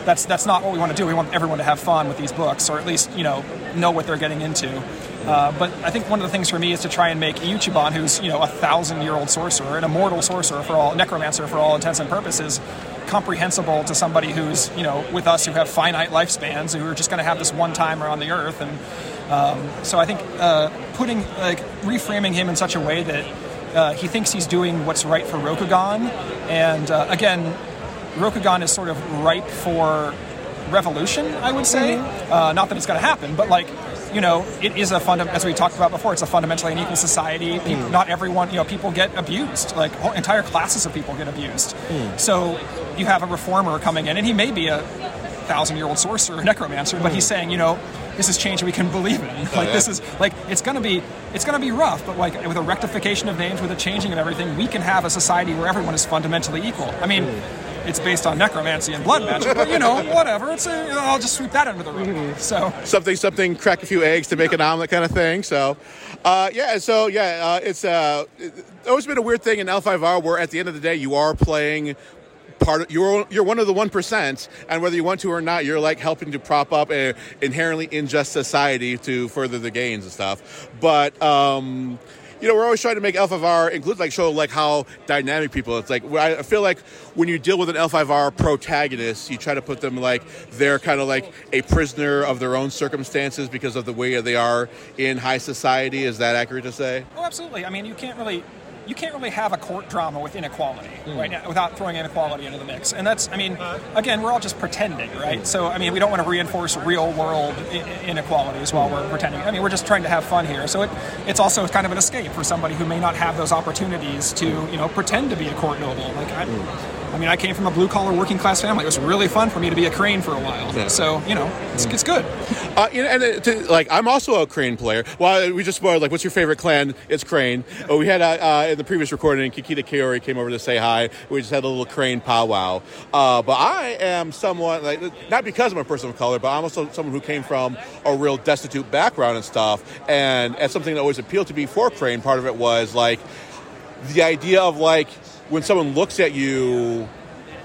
C: that's that's not what we want to do. We want everyone to have fun with these books or at least you know know what they're getting into uh, but I think one of the things for me is to try and make Iuchiban, who's you know a thousand-year-old sorcerer, an immortal sorcerer for all necromancer for all intents and purposes, comprehensible to somebody who's you know with us who have finite lifespans who are just going to have this one time around the earth. And um, so I think uh, putting like reframing him in such a way that uh, he thinks he's doing what's right for Rokugan. And uh, again Rokugan is sort of ripe for revolution I would say. Uh, not that it's going to happen but like you know, it is a funda- as we talked about before, it's a fundamentally unequal society. Hmm. People, Not everyone, you know, people get abused. Like whole, entire classes of people get abused. Hmm. So you have a reformer coming in, and he may be a thousand-year-old sorcerer, necromancer, but he's hmm. saying, you know, this is change we can believe in. Oh, like
D: yeah.
C: this is like it's gonna be it's gonna be rough, but like with a rectification of names, with a changing of everything, we can have a society where everyone is fundamentally equal. I mean. It's based on necromancy and blood magic, but you know, whatever. It's a, I'll just sweep that under the rug. So,
A: something something crack a few eggs to make an omelet kind of thing so uh, yeah so yeah uh, it's uh, it's always been a weird thing in l5r where at the end of the day you are playing part of you're you're one of the one percent and whether you want to or not you're like helping to prop up an inherently unjust society to further the gains and stuff but um you know, we're always trying to make L5R include like show like how dynamic people. It's like I feel like when you deal with an L5R protagonist, you try to put them like they're kind of like a prisoner of their own circumstances because of the way they are in high society. Is that accurate to say?
C: Oh, absolutely. I mean, you can't really you can't really have a court drama with inequality hmm. right now without throwing inequality into the mix. And that's, I mean, again, we're all just pretending, right? Hmm. So, I mean, we don't want to reinforce real world I- inequalities while we're pretending. I mean, we're just trying to have fun here. So it, it's also kind of an escape for somebody who may not have those opportunities to, you know, pretend to be a court noble. Like, I, hmm. I mean, I came from a blue collar working class family. It was really fun for me to be a crane for a while.
A: Yeah.
C: So, you know, it's, it's good.
A: Uh, you know, and uh, to, like I'm also a Crane player. Well, we just spoiled like, what's your favorite clan? It's Crane. Uh, we had uh, uh, in the previous recording, Kakita Kaori came over to say hi. We just had a little Crane powwow. Uh, but I am someone like not because I'm a person of color, but I'm also someone who came from a real destitute background and stuff. And as something that always appealed to me for Crane, part of it was like the idea of like when someone looks at you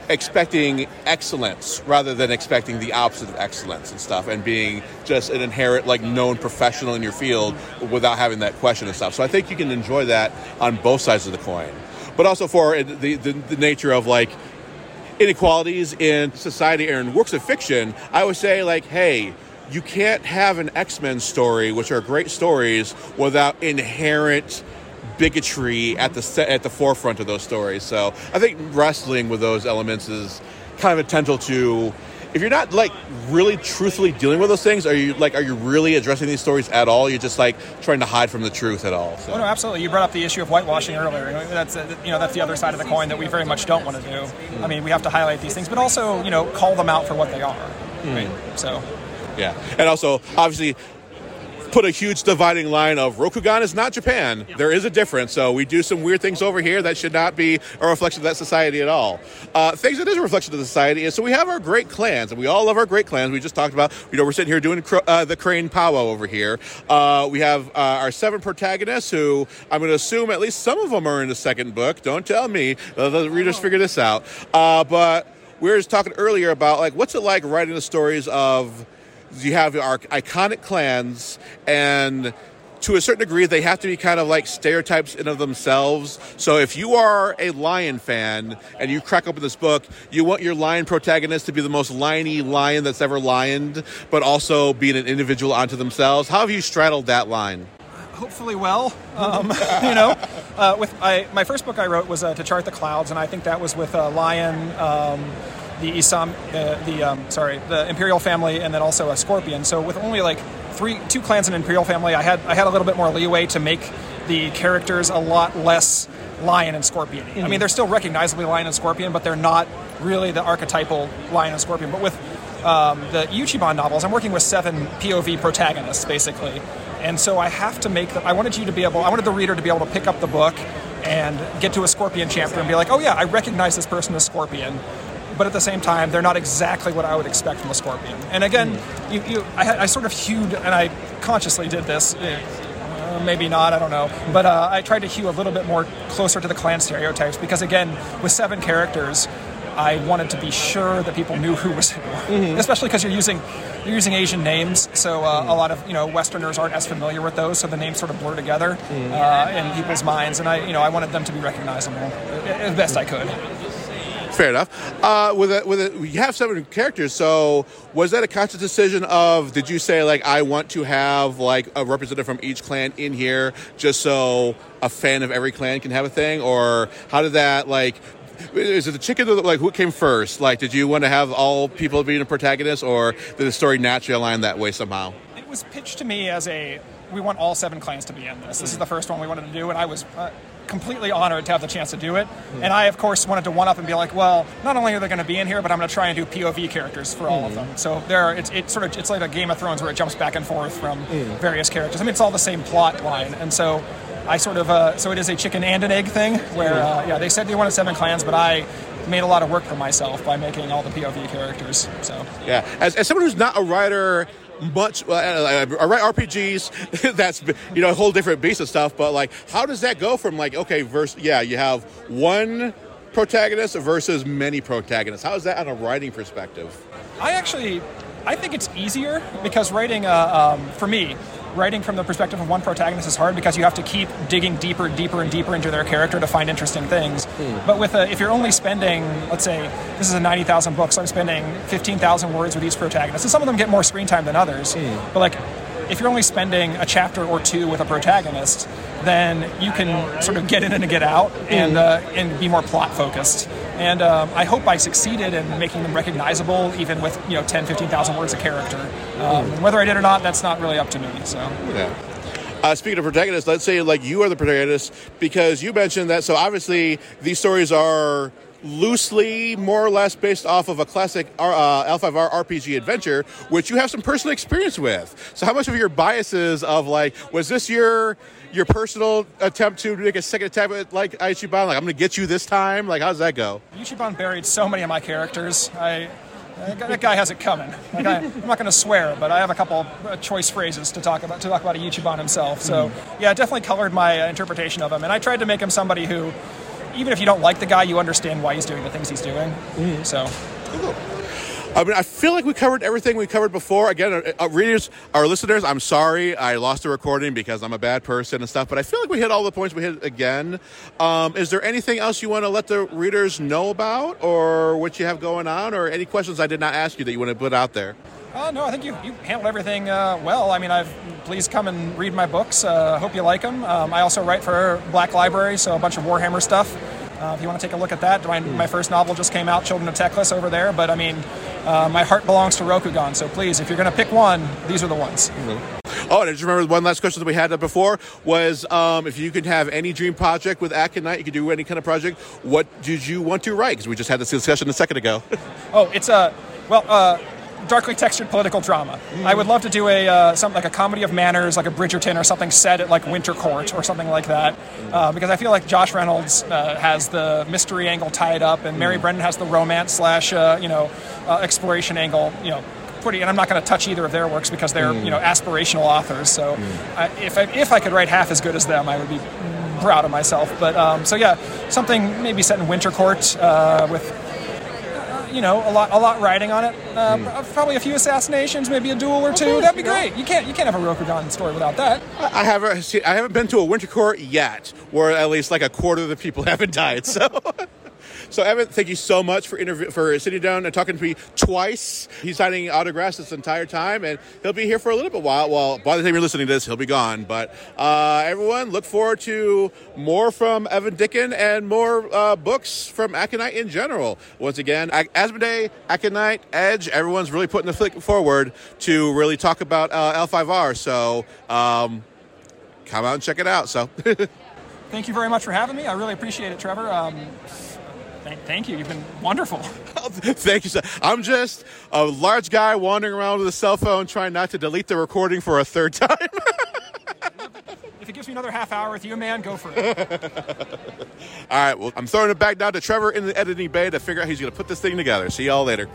A: expecting excellence rather than expecting the opposite of excellence and stuff and being just an inherent like known professional in your field without having that question and stuff. So i think you can enjoy that on both sides of the coin. But also for the, the, the nature of like inequalities in society and works of fiction i would say like hey you can't have an x-men story which are great stories without inherent bigotry at the at the forefront of those stories. So I think wrestling with those elements is kind of essential to. If you're not like really truthfully dealing with those things, are you like are you really addressing these stories at all? You're just like trying to hide from the truth at all. So.
C: Oh, no, absolutely. You brought up the issue of whitewashing earlier. That's uh, you know that's the other side of the coin that we very much don't want to do. I mean, we have to highlight these things, but also you know call them out for what they are. Right. So
A: Yeah, and also obviously put a huge dividing line of Rokugan is not Japan. There is a difference, so we do some weird things over here that should not be a reflection of that society at all. Uh, things that is a reflection of the society is so we have our great clans, and we all love our great clans. We just talked about, you know, we're sitting here doing cr- uh, the Crane Powwow over here. Uh, we have uh, our seven protagonists who I'm going to assume at least some of them are in the second book. Don't tell me. The readers figure this out. Uh, but we were just talking earlier about like what's it like writing the stories of you have our iconic clans and to a certain degree they have to be kind of like stereotypes in of themselves. So if you are a lion fan and you crack open this book you want your lion protagonist to be the most liony lion that's ever lioned but also being an individual unto themselves. How have you straddled that line?
C: Hopefully well. Um, you know, uh, with I, my first book I wrote was uh, to chart the clouds, and I think that was with a Lion, um, the Isam, the, the um, sorry, the Imperial family, and then also a Scorpion. So with only like three, two clans in Imperial family, I had I had a little bit more leeway to make the characters a lot less Lion and Scorpion. I mean, they're still recognizably Lion and Scorpion, but they're not really the archetypal Lion and Scorpion. But with um, the Iuchiban novels, I'm working with seven POV protagonists basically, and so I have to make them. I wanted you to be able. I wanted the reader to be able to pick up the book and get to a Scorpion chapter and be like, oh yeah, I recognize this person as Scorpion. But at the same time, they're not exactly what I would expect from a Scorpion. And again, you, you I, I sort of hewed, and I consciously did this. uh, Maybe not, I don't know. But uh, I tried to hew a little bit more closer to the clan stereotypes because, again, with seven characters, I wanted to be sure that people knew who was who, especially because you're using you're using Asian names, so uh, a lot of you know Westerners aren't as familiar with those, so the names sort of blur together uh, in people's minds, and I you know I wanted them to be recognizable as best I could.
A: Fair enough. Uh, with it, with it, you have seven characters. So was that a conscious decision of? Did you say like I want to have like a representative from each clan in here, just so a fan of every clan can have a thing, or how did that like? Is it the chicken or the, like who came first? Like, did you want to have all people being a protagonist, or did the story naturally align that way somehow?
C: It was pitched to me as a we want all seven clans to be in this. This is the first one we wanted to do, and I was uh, completely honored to have the chance to do it. And I, of course, wanted to one up and be like, well, not only are they going to be in here, but I'm going to try and do POV characters for all of them. So there, are, it's, it's sort of it's like a Game of Thrones where it jumps back and forth from various characters. I mean, it's all the same plot line, and so. I sort of uh, so it is a chicken and an egg thing where uh, yeah they said they wanted seven clans but I made a lot of work for myself by making all the POV characters so
A: Yeah, as, as someone who's not a writer much, uh, I write RPGs. that's you know a whole different beast of stuff. But like, how does that go from like okay, verse yeah, you have one protagonist versus many protagonists. How is that on a writing perspective?
C: I actually, I think it's easier because writing, uh, um, for me, writing from the perspective of one protagonist is hard because you have to keep digging deeper and deeper and deeper into their character to find interesting things. Hmm. But with a, if you're only spending, let's say, this is a 90,000 book, so I'm spending 15,000 words with each protagonist, and some of them get more screen time than others. Hmm. But like, if you're only spending a chapter or two with a protagonist, then you can sort of get in and get out and uh, and be more plot focused. And um, I hope I succeeded in making them recognizable, even with you know 10, 15,000 words a character. Um, whether I did or not, that's not really up to me. So
A: Yeah. Uh, speaking of protagonists, let's say like you are the protagonist because you mentioned that. So obviously these stories are loosely, more or less, based off of a classic uh, L5R RPG adventure, which you have some personal experience with. So how much of your biases of like was this your your personal attempt to make a second attempt at like Iuchiban? Like I'm going to get you this time. Like how does that go?
C: Iuchiban buried so many of my characters. I that guy has it coming. Like I, I'm not going to swear, but I have a couple uh, choice phrases to talk about to talk about Iuchiban himself. So yeah, it definitely colored my uh, interpretation of him, and I tried to make him somebody who, even if you don't like the guy, you understand why he's doing the things he's doing. Mm-hmm. So
A: I mean, I feel like we covered everything we covered before. Again, uh, uh, readers, our listeners, I'm sorry I lost the recording because I'm a bad person and stuff, but I feel like we hit all the points we hit again. Um, is there anything else you want to let the readers know about or what you have going on or any questions I did not ask you that you want to put out there?
C: Uh, no, I think you, you handled everything uh, well. I mean, I've please come and read my books. Uh, hope you like them. Um, I also write for Black Library, so a bunch of Warhammer stuff. Uh, if you want to take a look at that, my, my first novel just came out, Children of Teclis, over there. But I mean, uh, my heart belongs to Rokugan, so please, if you're going to pick one, these are the ones.
A: Oh, and I just remember one last question that we had before was um, if you could have any dream project with Aconyte, you could do any kind of project. What did you want to write? Because we just had this discussion a second ago.
C: Oh, it's a well, uh, darkly textured political drama. I would love to do a uh, something like a comedy of manners, like a Bridgerton or something set at like Winter Court or something like that, uh, because I feel like Josh Reynolds uh, has the mystery angle tied up, and Marie Brennan has the romance slash uh, you know uh, exploration angle. You know. Pretty, and I'm not going to touch either of their works because they're you know aspirational authors. So, I, if I, if I could write half as good as them, I would be proud of myself. But um, so yeah, something maybe set in Winter Court uh, with you know, a lot, a lot riding on it. Uh, Probably a few assassinations, maybe a duel or two.
A: course,
C: That'd be
A: you know.
C: great. You can't, you can't have a Rokugan story without that.
A: I haven't I haven't been to a winter court yet, where at least like a quarter of the people haven't died. So, so Evan, thank you so much for interview for sitting down and talking to me twice. He's signing autographs this entire time, and he'll be here for a little bit while. Well, by the time you're listening to this, he'll be gone. But uh, everyone, look forward to more from Evan Dicken and more uh, books from Aconyte in general. Once again, Asmodee, Aconyte, Edge, everyone's really putting the flick forward to really talk about uh, L5R. So. Um, come out and check it out. So,
C: Thank you very much for having me. I really appreciate it, Trevor. Um, th- thank you. You've been wonderful.
A: thank you. So, I'm just a large guy wandering around with a cell phone, trying not to delete the recording for a third time.
C: if it gives me another half hour with you, man, go for it.
E: All right, well, I'm throwing it back down to Trevor in the editing bay to figure out how he's going to put this thing together. See y'all later.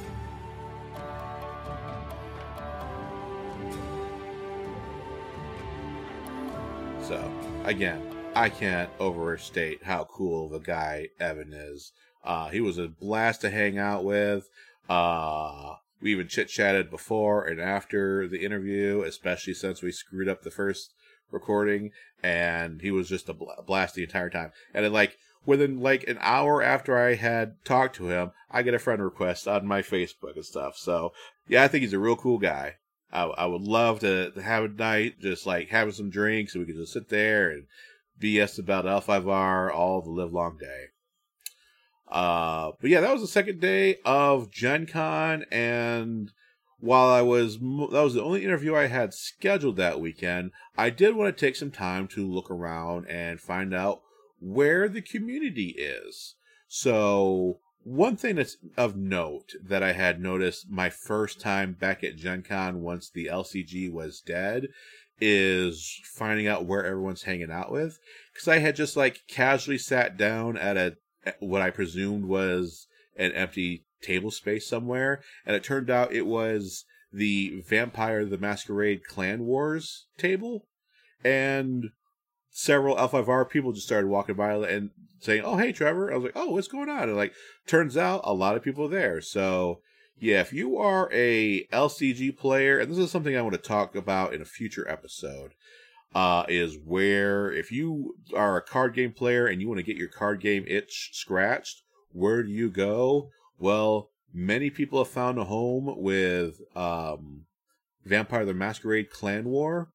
A: So, again, I can't overstate how cool of a guy Evan is. Uh, he was a blast to hang out with. Uh, we even chit chatted before and after the interview, especially since we screwed up the first recording, and he was just a blast the entire time. And like, within like an hour after I had talked to him, I get a friend request on my Facebook and stuff. So, yeah, I think he's a real cool guy. I, I would love to, to have a night just like having some drinks and we could just sit there and BS about L5R all the live long day. Uh, but yeah, that was the second day of Gen Con, and while I was, that was the only interview I had scheduled that weekend, I did want to take some time to look around and find out where the community is. So, one thing that's of note that I had noticed my first time back at Gen Con once the LCG was dead is finding out where everyone's hanging out with. Because I had just like casually sat down at a what I presumed was an empty table space somewhere, and it turned out it was the Vampire the Masquerade Clan Wars table, and several L5R people just started walking by and saying, "Oh, hey, Trevor." I was like, "Oh, what's going on?" And like, turns out a lot of people there. So yeah, if you are a LCG player, and this is something I want to talk about in a future episode, uh, is where if you are a card game player and you want to get your card game itch scratched, where do you go? Well, many people have found a home with um, Vampire the Masquerade Clan War.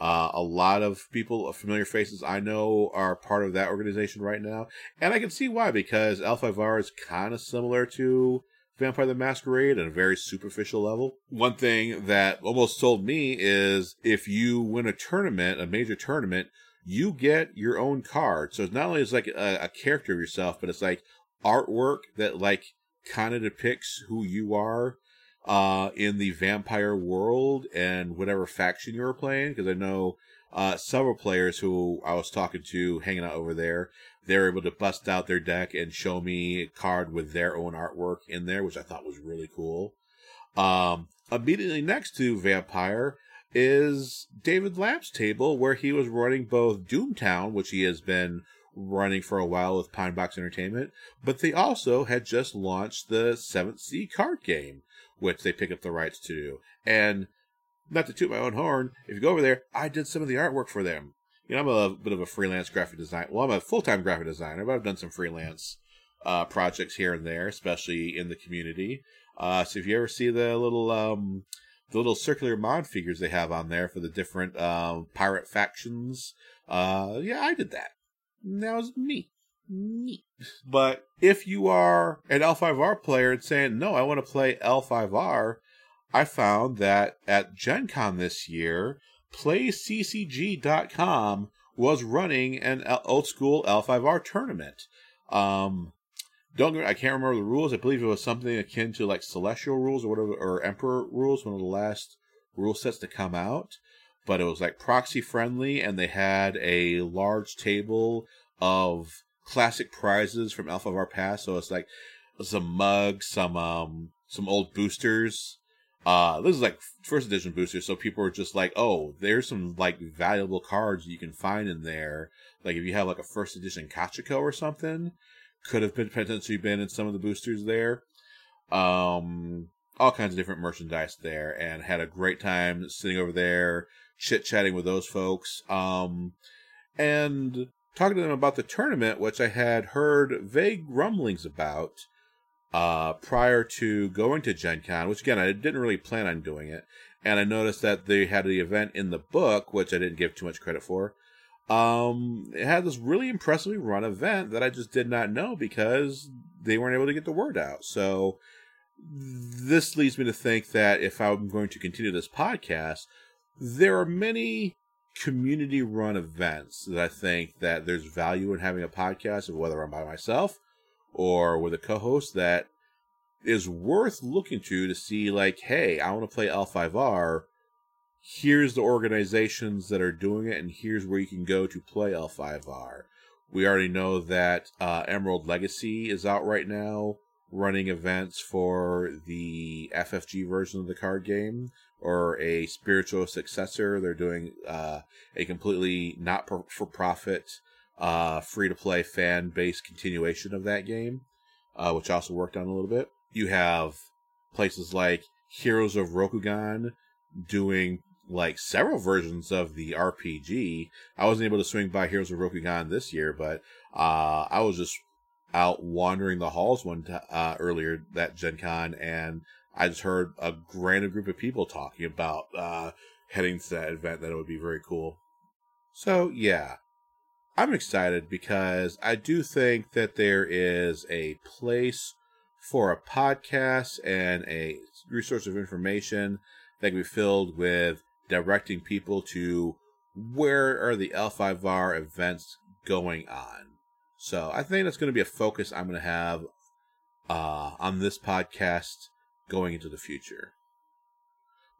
A: Uh, a lot of people, familiar faces I know, are part of that organization right now, and I can see why because L5R is kind of similar to Vampire the Masquerade at a very superficial level. One thing that almost told me is if you win a tournament, a major tournament, you get your own card. So it's not only is like a, a character of yourself, but it's like artwork that like kind of depicts who you are uh, in the vampire world and whatever faction you were playing. Because I know uh, several players who I was talking to hanging out over there, they were able to bust out their deck and show me a card with their own artwork in there, which I thought was really cool. Um, immediately next to Vampire is David Lamp's table, where he was running both Doomtown, which he has been running for a while with Pine Box Entertainment, but they also had just launched the Seventh Sea card game, which they pick up the rights to. And not to toot my own horn, if you go over there, I did some of the artwork for them. You know, I'm a bit of a freelance graphic designer. Well, I'm a full time graphic designer, but I've done some freelance uh, projects here and there, especially in the community. Uh, so if you ever see the little um, the little circular mod figures they have on there for the different um, pirate factions, uh, yeah, I did that. That was me. Me. But if you are an L5R player and saying, no, I want to play L5R, I found that at Gen Con this year, PlayCCG.com was running an old school L5R tournament. Um, don't I can't remember the rules. I believe it was something akin to like Celestial rules or whatever, or Emperor rules, one of the last rule sets to come out. But it was like proxy friendly, and they had a large table of classic prizes from L5R Past. So it's like some mugs, some um, some old boosters, uh, this is like first edition boosters, so people are just like, oh, there's some like valuable cards you can find in there. Like if you have like a first edition Kachiko or something, could have been potentially been in some of the boosters there. Um, all kinds of different merchandise there, and had a great time sitting over there, chit chatting with those folks. Um, and talking to them about the tournament, which I had heard vague rumblings about uh, prior to going to Gen Con, which again, I didn't really plan on doing it. And I noticed that they had the event in the book, which I didn't give too much credit for. Um, it had this really impressively run event that I just did not know because they weren't able to get the word out. So this leads me to think that if I'm going to continue this podcast, there are many community run events that I think that there's value in having a podcast whether I'm by myself or with a co-host that is worth looking to to see like, hey, I want to play L5R. here's the organizations that are doing it, and here's where you can go to play L5R. We already know that uh, Emerald Legacy is out right now, running events for the FFG version of the card game or a spiritual successor. They're doing uh, a completely not for profit, uh, free to play fan based continuation of that game, uh, which I also worked on a little bit. You have places like Heroes of Rokugan doing like several versions of the RPG. I wasn't able to swing by Heroes of Rokugan this year, but uh, I was just out wandering the halls one t- uh, earlier that Gen Con, and I just heard a random group of people talking about uh, heading to that event. That it would be very cool. So yeah, I'm excited because I do think that there is a place for a podcast and a resource of information that can be filled with directing people to where are the L5R events going on. So I think that's going to be a focus I'm going to have uh, on this podcast going into the future.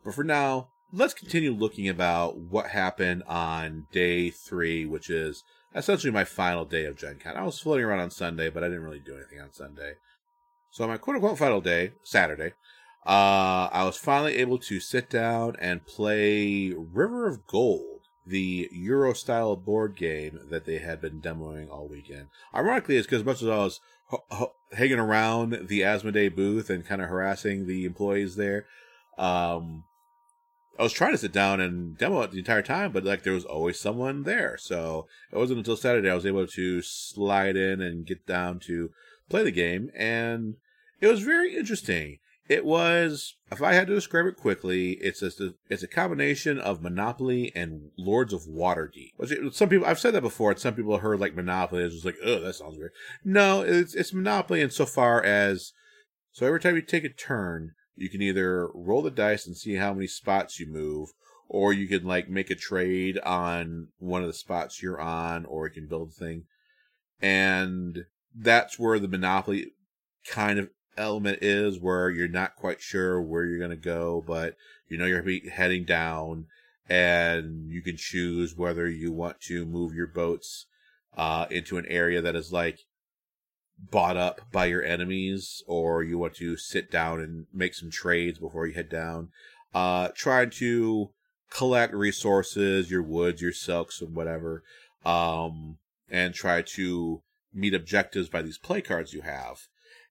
A: But for now, let's continue looking about what happened on day three, which is essentially my final day of Gen Con. I was floating around on Sunday, but I didn't really do anything on Sunday. So my quote unquote final day, Saturday, uh, I was finally able to sit down and play River of Gold, the Euro style board game that they had been demoing all weekend. Ironically, it's because as much as I was h- h- hanging around the Asmodee booth and kind of harassing the employees there, um, I was trying to sit down and demo it the entire time, but like there was always someone there. So it wasn't until Saturday I was able to slide in and get down to play the game, and it was very interesting. It was, if I had to describe it quickly, it's a it's a combination of Monopoly and Lords of Waterdeep. Some people, I've said that before, and some people heard like Monopoly is just like, oh, that sounds weird. No, it's it's Monopoly insofar as so every time you take a turn, you can either roll the dice and see how many spots you move, or you can like make a trade on one of the spots you're on, or you can build a thing, and that's where the Monopoly kind of element is where you're not quite sure where you're going to go, but you know you're heading down and you can choose whether you want to move your boats uh, into an area that is like bought up by your enemies or you want to sit down and make some trades before you head down. Uh, trying to collect resources, your woods, your silks, and whatever, um, and try to meet objectives by these play cards you have.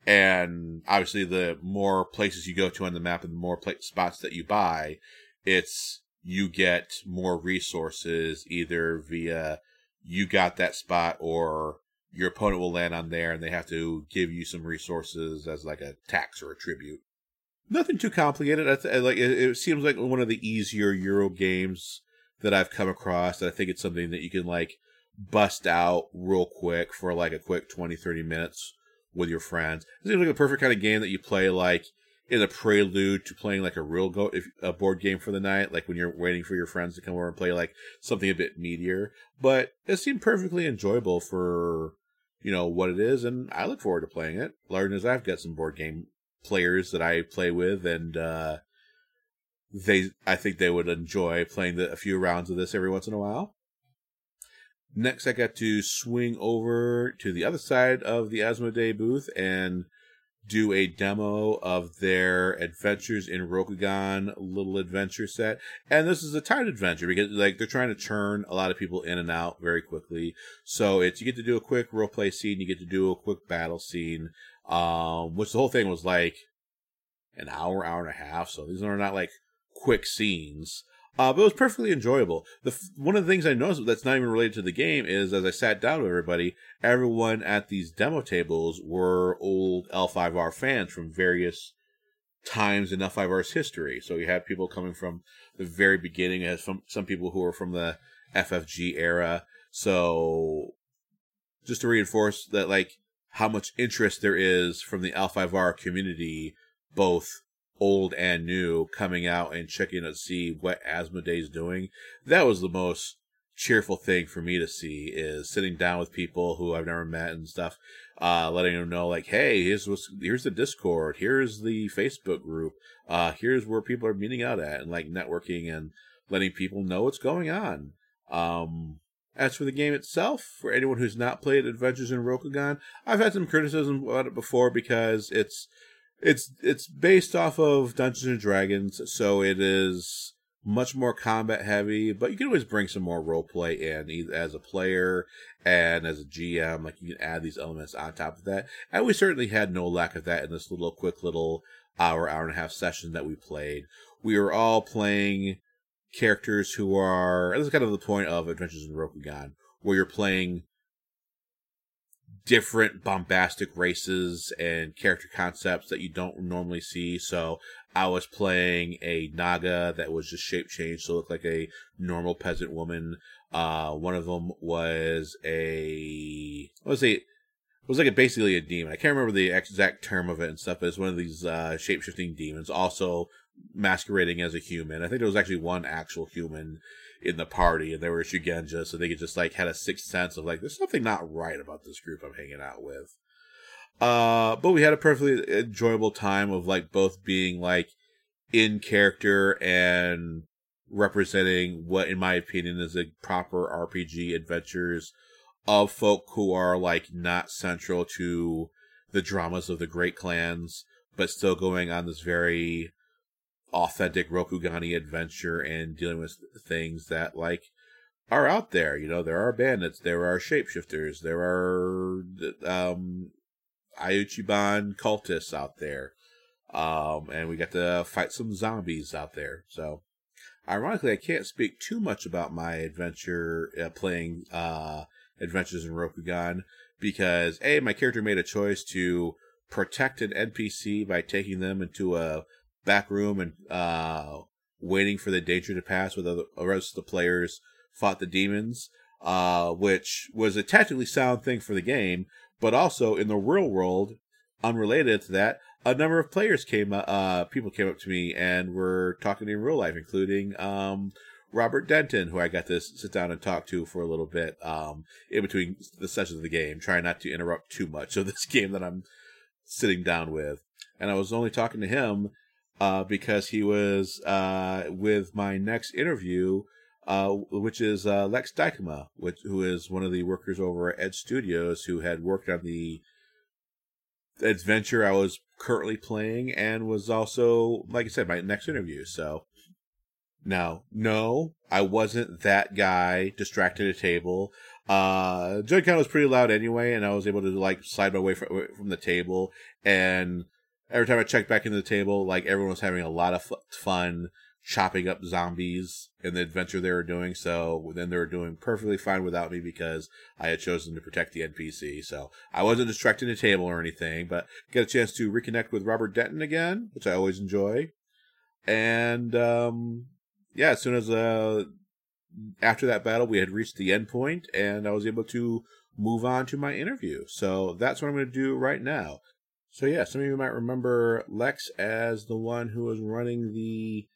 A: And obviously, the more places you go to on the map and the more spots that you buy, it's you get more resources either via you got that spot or your opponent will land on there and they have to give you some resources as like a tax or a tribute. Nothing too complicated. I like it, it seems like one of the easier Euro games that I've come across. I think it's something that you can like bust out real quick for like a quick 20, 30 minutes with your friends. It seems like the perfect kind of game that you play like in a prelude to playing like a real go if, a board game for the night, like when you're waiting for your friends to come over and play like something a bit meatier. But it seemed perfectly enjoyable for you know what it is, and I look forward to playing it. Learn as I've got some board game players that I play with, and uh, they I think they would enjoy playing the, a few rounds of this every once in a while. Next, I got to swing over to the other side of the Asmodee booth and do a demo of their Adventures in Rokugan little adventure set. And this is a timed adventure because like they're trying to churn a lot of people in and out very quickly. So it's you get to do a quick role play scene, you get to do a quick battle scene, um, which the whole thing was like an hour, hour and a half. So these are not like quick scenes. Uh, but it was perfectly enjoyable. The one of the things I noticed that's not even related to the game is as I sat down with everybody, everyone at these demo tables were old L5R fans from various times in L5R's history. So you had people coming from the very beginning, as some some people who were from the FFG era. So just to reinforce that, like how much interest there is from the L5R community, both old and new coming out and checking to see what Asmodee's doing. That was the most cheerful thing for me to see is sitting down with people who I've never met and stuff, uh, letting them know like, hey, here's what's, here's the Discord, here's the Facebook group, uh, here's where people are meeting out at and like networking and letting people know what's going on. Um, as for the game itself, for anyone who's not played Adventures in Rokugan, I've had some criticism about it before because it's it's it's based off of Dungeons and Dragons, so it is much more combat heavy, but you can always bring some more role play in as a player and as a GM. Like you can add these elements on top of that. And we certainly had no lack of that in this little quick little hour, hour and a half session that we played. We were all playing characters who are this is kind of the point of Adventures in Rokugan, where you're playing different bombastic races and character concepts that you don't normally see. So I was playing a Naga that was just shape changed to look like a normal peasant woman. Uh, one of them was a, what was it? was like a, basically a demon. I can't remember the exact term of it and stuff, but it's one of these uh, shape shifting demons, also masquerading as a human. I think there was actually one actual human in the party, and they were Shugenja, so they could just like had a sixth sense of like, there's something not right about this group I'm hanging out with. Uh, but we had a perfectly enjoyable time of like both being like in character and representing what, in my opinion, is a proper RPG adventures of folk who are like not central to the dramas of the great clans, but still going on this very authentic Rokugani adventure and dealing with things that like are out there. You know, there are bandits, there are shapeshifters, there are um Iuchiban cultists out there. Um and we got to fight some zombies out there. So ironically I can't speak too much about my adventure uh, playing uh Adventures in Rokugan because a my character made a choice to protect an NPC by taking them into a back room and uh, waiting for the danger to pass with the rest of the players fought the demons, uh, which was a tactically sound thing for the game, but also in the real world, unrelated to that, a number of players came, uh, people came up to me and were talking in real life, including um, Robert Denton, who I got to sit down and talk to for a little bit um, in between the sessions of the game, trying not to interrupt too much of this game that I'm sitting down with. And I was only talking to him uh, because he was uh, with my next interview, uh, which is uh, Lex Dykema, which who is one of the workers over at Edge Studios who had worked on the adventure I was currently playing and was also, like I said, my next interview. So now, no, I wasn't that guy distracted at a table. Uh, Gen Con was pretty loud anyway, and I was able to like slide my way from, from the table and every time I checked back into the table, like everyone was having a lot of fun chopping up zombies in the adventure they were doing. So then they were doing perfectly fine without me because I had chosen to protect the NPC. So I wasn't distracting the table or anything, but get a chance to reconnect with Robert Denton again, which I always enjoy. And um, yeah, as soon as uh, after that battle, we had reached the end point, and I was able to move on to my interview. So that's what I'm going to do right now. So yeah, some of you might remember Lex as the one who was running the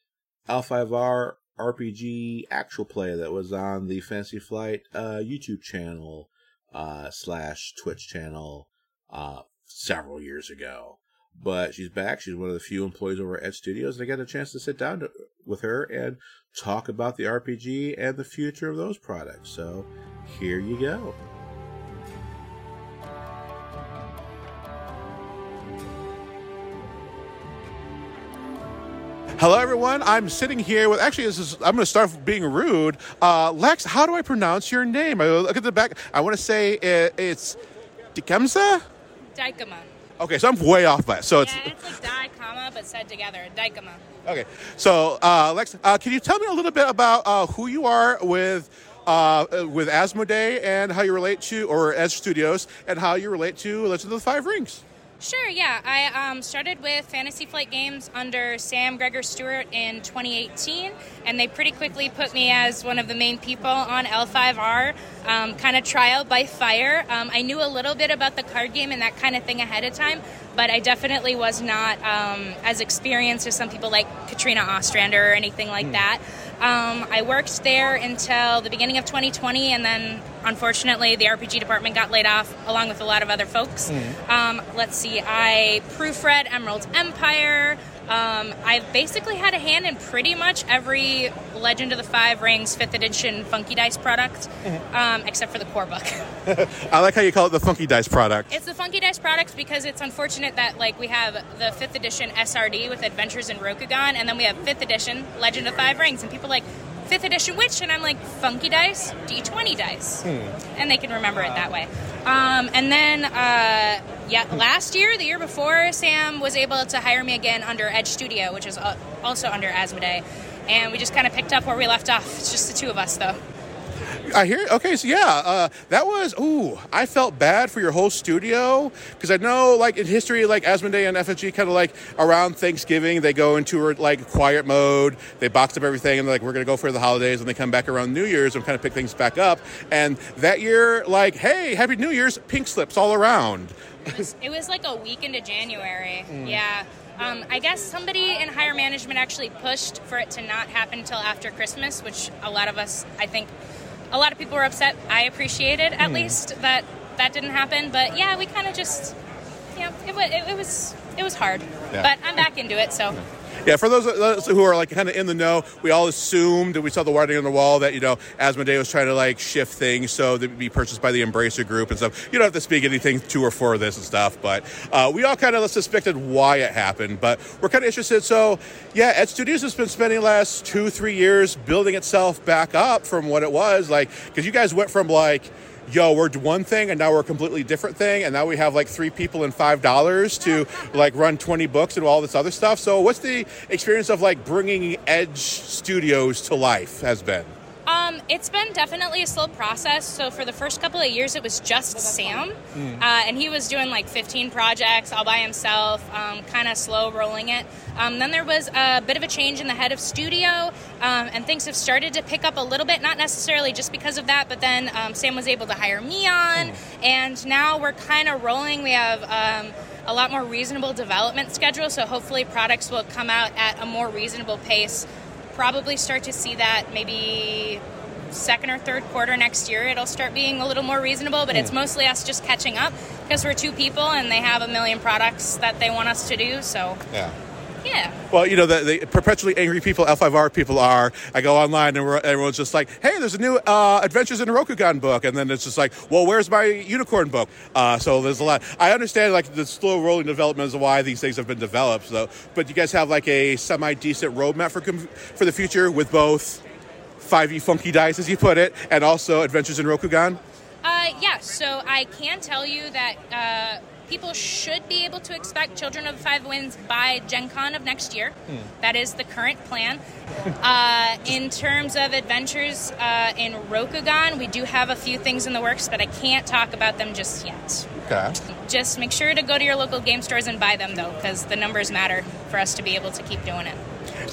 A: L5R RPG actual play that was on the Fantasy Flight uh, YouTube channel uh, slash Twitch channel uh, several years ago. But she's back. She's one of the few employees over at Edge Studios, and I got a chance to sit down to, with her and talk about the RPG and the future of those products. So here you go. Hello, everyone. I'm sitting here with actually, this is, I'm going to start being rude. Uh, Lex, how do I pronounce your name? I look at the back. I want to say it, it's Dikemsa?
F: Dykema.
A: Okay, so I'm way off that. So it's
F: yeah, it's like di comma but said together. Dykema.
A: Okay, so uh, Lex, uh, can you tell me a little bit about uh, who you are with? Uh, with Asmodee and how you relate to, or Edge Studios, and how you relate to Legend of the Five Rings.
F: Sure, yeah. I um, started with Fantasy Flight Games under Sam Gregor Stewart in 2018, and they pretty quickly put me as one of the main people on L5R, um, kind of trial by fire. Um, I knew a little bit about the card game and that kind of thing ahead of time, but I definitely was not um, as experienced as some people like Katrina Ostrander or anything like mm. that. Um, I worked there until the beginning of 2020, and then unfortunately, the RPG department got laid off along with a lot of other folks. Mm. Um, let's see, I proofread Emerald Empire. Um, I've basically had a hand in pretty much every Legend of the Five Rings 5th edition Funky Dice product, um, except for the core book.
A: I like how you call it the Funky Dice product.
F: It's the Funky Dice product because it's unfortunate that like we have the 5th edition SRD with Adventures in Rokugan, and then we have 5th edition Legend of Five Rings, and people are like, 5th edition which? And I'm like, Funky Dice, D20 dice. And they can remember it that way. Um, and then, uh, yeah, last year, the year before, Sam was able to hire me again under Edge Studio, which is uh, also under Asmodee. And we just kind of picked up where we left off. It's just the two of us, though.
A: I hear. Okay, so yeah, uh, that was. Ooh, I felt bad for your whole studio because I know, like in history, like Asmodee and FFG, kind of like around Thanksgiving, they go into like quiet mode. They box up everything, and they're like, "We're gonna go for the holidays," and they come back around New Year's and kind of pick things back up. And that year, like, hey, Happy New Year's, pink slips all around.
F: It was, it was like a week into January. Yeah. Um, I guess somebody in higher management actually pushed for it to not happen until after Christmas, which a lot of us, I think, a lot of people were upset. I appreciated at least that that didn't happen. But yeah, we kind of just, you know, it, it, it was it was hard.
A: Yeah.
F: But I'm back into it, so.
A: Yeah, for those, those who are like kind of in the know, we all assumed we saw the writing on the wall that you know Asmodee was trying to like shift things so they would be purchased by the Embracer Group and stuff. You don't have to speak anything to or for this and stuff, but uh, we all kind of suspected why it happened. But we're kind of interested. So yeah, Edge Studios has been spending the last two three years building itself back up from what it was like because you guys went from like yo, we're one thing and now we're a completely different thing, and now we have like three people and five dollars to like run twenty books and all this other stuff. So, what's the experience of like bringing Edge Studios to life has been?
F: Um, it's been definitely a slow process. So for the first couple of years, it was just Sam, uh, and he was doing like 15 projects all by himself, um, kind of slow rolling it. Um, then there was a bit of a change in the head of studio, um, and things have started to pick up a little bit. Not necessarily just because of that, but then um, Sam was able to hire me on, and now we're kind of rolling. We have. Um, a lot more reasonable development schedule, so hopefully products will come out at a more reasonable pace probably start to see that maybe second or third quarter next year it'll start being a little more reasonable but it's hmm. mostly us just catching up because we're two people and they have a million products that they want us to do so
A: Yeah.
F: Yeah
A: Well, you know, the, the perpetually angry people L5R people are. I go online and everyone's just like, hey, there's a new uh, Adventures in Rokugan book. And then it's just like, well, where's my unicorn book? Uh, so there's a lot. I understand like the slow rolling development is why these things have been developed. So, but you guys have like a semi decent roadmap for, com- for the future with both 5e funky dice, as you put it, and also Adventures in Rokugan?
F: Uh, yeah, so I can tell you that uh, people should be able to expect Children of the Five Winds by Gen Con of next year. That is the current plan. Uh, in terms of adventures uh, in Rokugan, we do have a few things in the works, but I can't talk about them just yet.
A: Okay.
F: Just make sure to go to your local game stores and buy them, though, because the numbers matter for us to be able to keep doing it.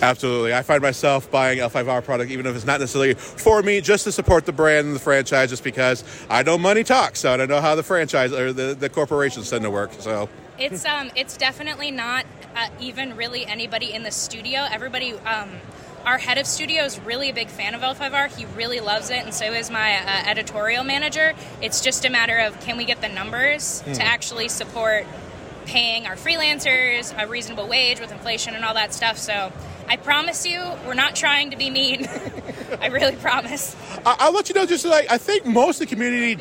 A: Absolutely. I find myself buying L5R product, even if it's not necessarily for me, just to support the brand and the franchise, just because I know money talks, so I don't know how the franchise or the, the corporations tend to work. So,
F: It's um, it's definitely not uh, even really anybody in the studio. Everybody, um, our head of studio is really a big fan of L5R. He really loves it, and so is my uh, editorial manager. It's just a matter of can we get the numbers to actually support paying our freelancers a reasonable wage with inflation and all that stuff. So. I promise you, we're not trying to be mean. I really promise.
A: I, I'll let you know. Just like I think most of the community,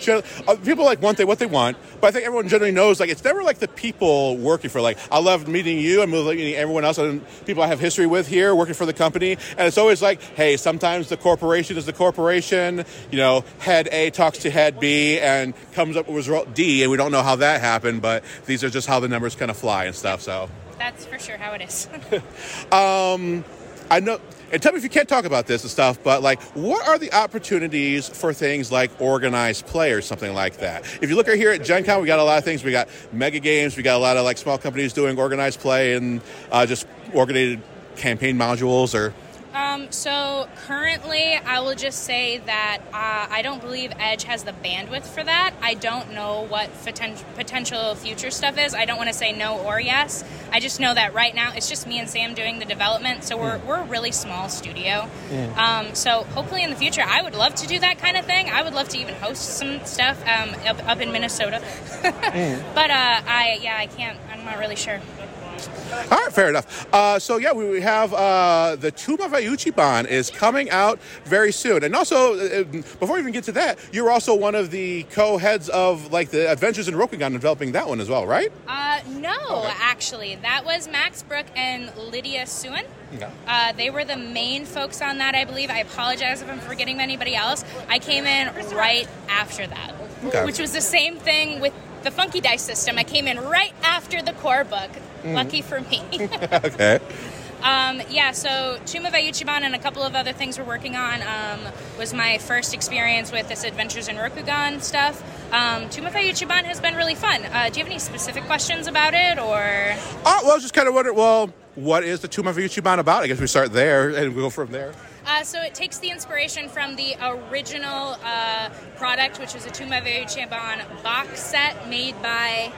A: uh, people like want they what they want, but I think everyone generally knows like it's never like the people working for. Like I love meeting you, and meeting everyone else, and people I have history with here working for the company, and it's always like, hey, sometimes the corporation is the corporation. You know, head A talks to head B and comes up with result D, and we don't know how that happened, but these are just how the numbers kind of fly and stuff. So.
F: That's for sure how it is.
A: I know, and tell me if you can't talk about this and stuff, but like, what are the opportunities for things like organized play or something like that? If you look right here at Gen Con, we got a lot of things. We got mega games, we got a lot of like small companies doing organized play and uh, just organized campaign modules or.
F: Um, so currently, I will just say that uh, I don't believe Edge has the bandwidth for that. I don't know what poten- potential future stuff is. I don't want to say no or yes. I just know that right now it's just me and Sam doing the development. So we're, we're a really small studio. Um, so hopefully in the future, I would love to do that kind of thing. I would love to even host some stuff um, up, up in Minnesota. but uh, I yeah I can't. I'm not really sure.
A: All right, fair enough. Uh, so yeah, we we have uh, the Tomb of Iuchiban is coming out very soon, and also uh, before we even get to that, you're also one of the co-heads of like the Adventures in Rokugan, developing that one as well, right?
F: Uh, no, actually, that was Max Brooke and Lydia Suen.
A: Okay.
F: Uh, they were the main folks on that, I believe. I apologize if I'm forgetting anybody else. I came in right after that,
A: Okay.
F: which was the same thing with the Funky Dice system. I came in right after the core book. Lucky for me.
A: okay.
F: Um, yeah, so Tomb of Iuchiban and a couple of other things we're working on um, was my first experience with this Adventures in Rokugan stuff. Um, Tomb of Iuchiban has been really fun. Uh, do you have any specific questions about it, or?
A: Uh, well, I was just kind of wondering. Well, what is the Tomb of Iuchiban about? I guess we start there and we go from there.
F: Uh, so it takes the inspiration from the original uh, product, which was a of Iuchiban box set made by.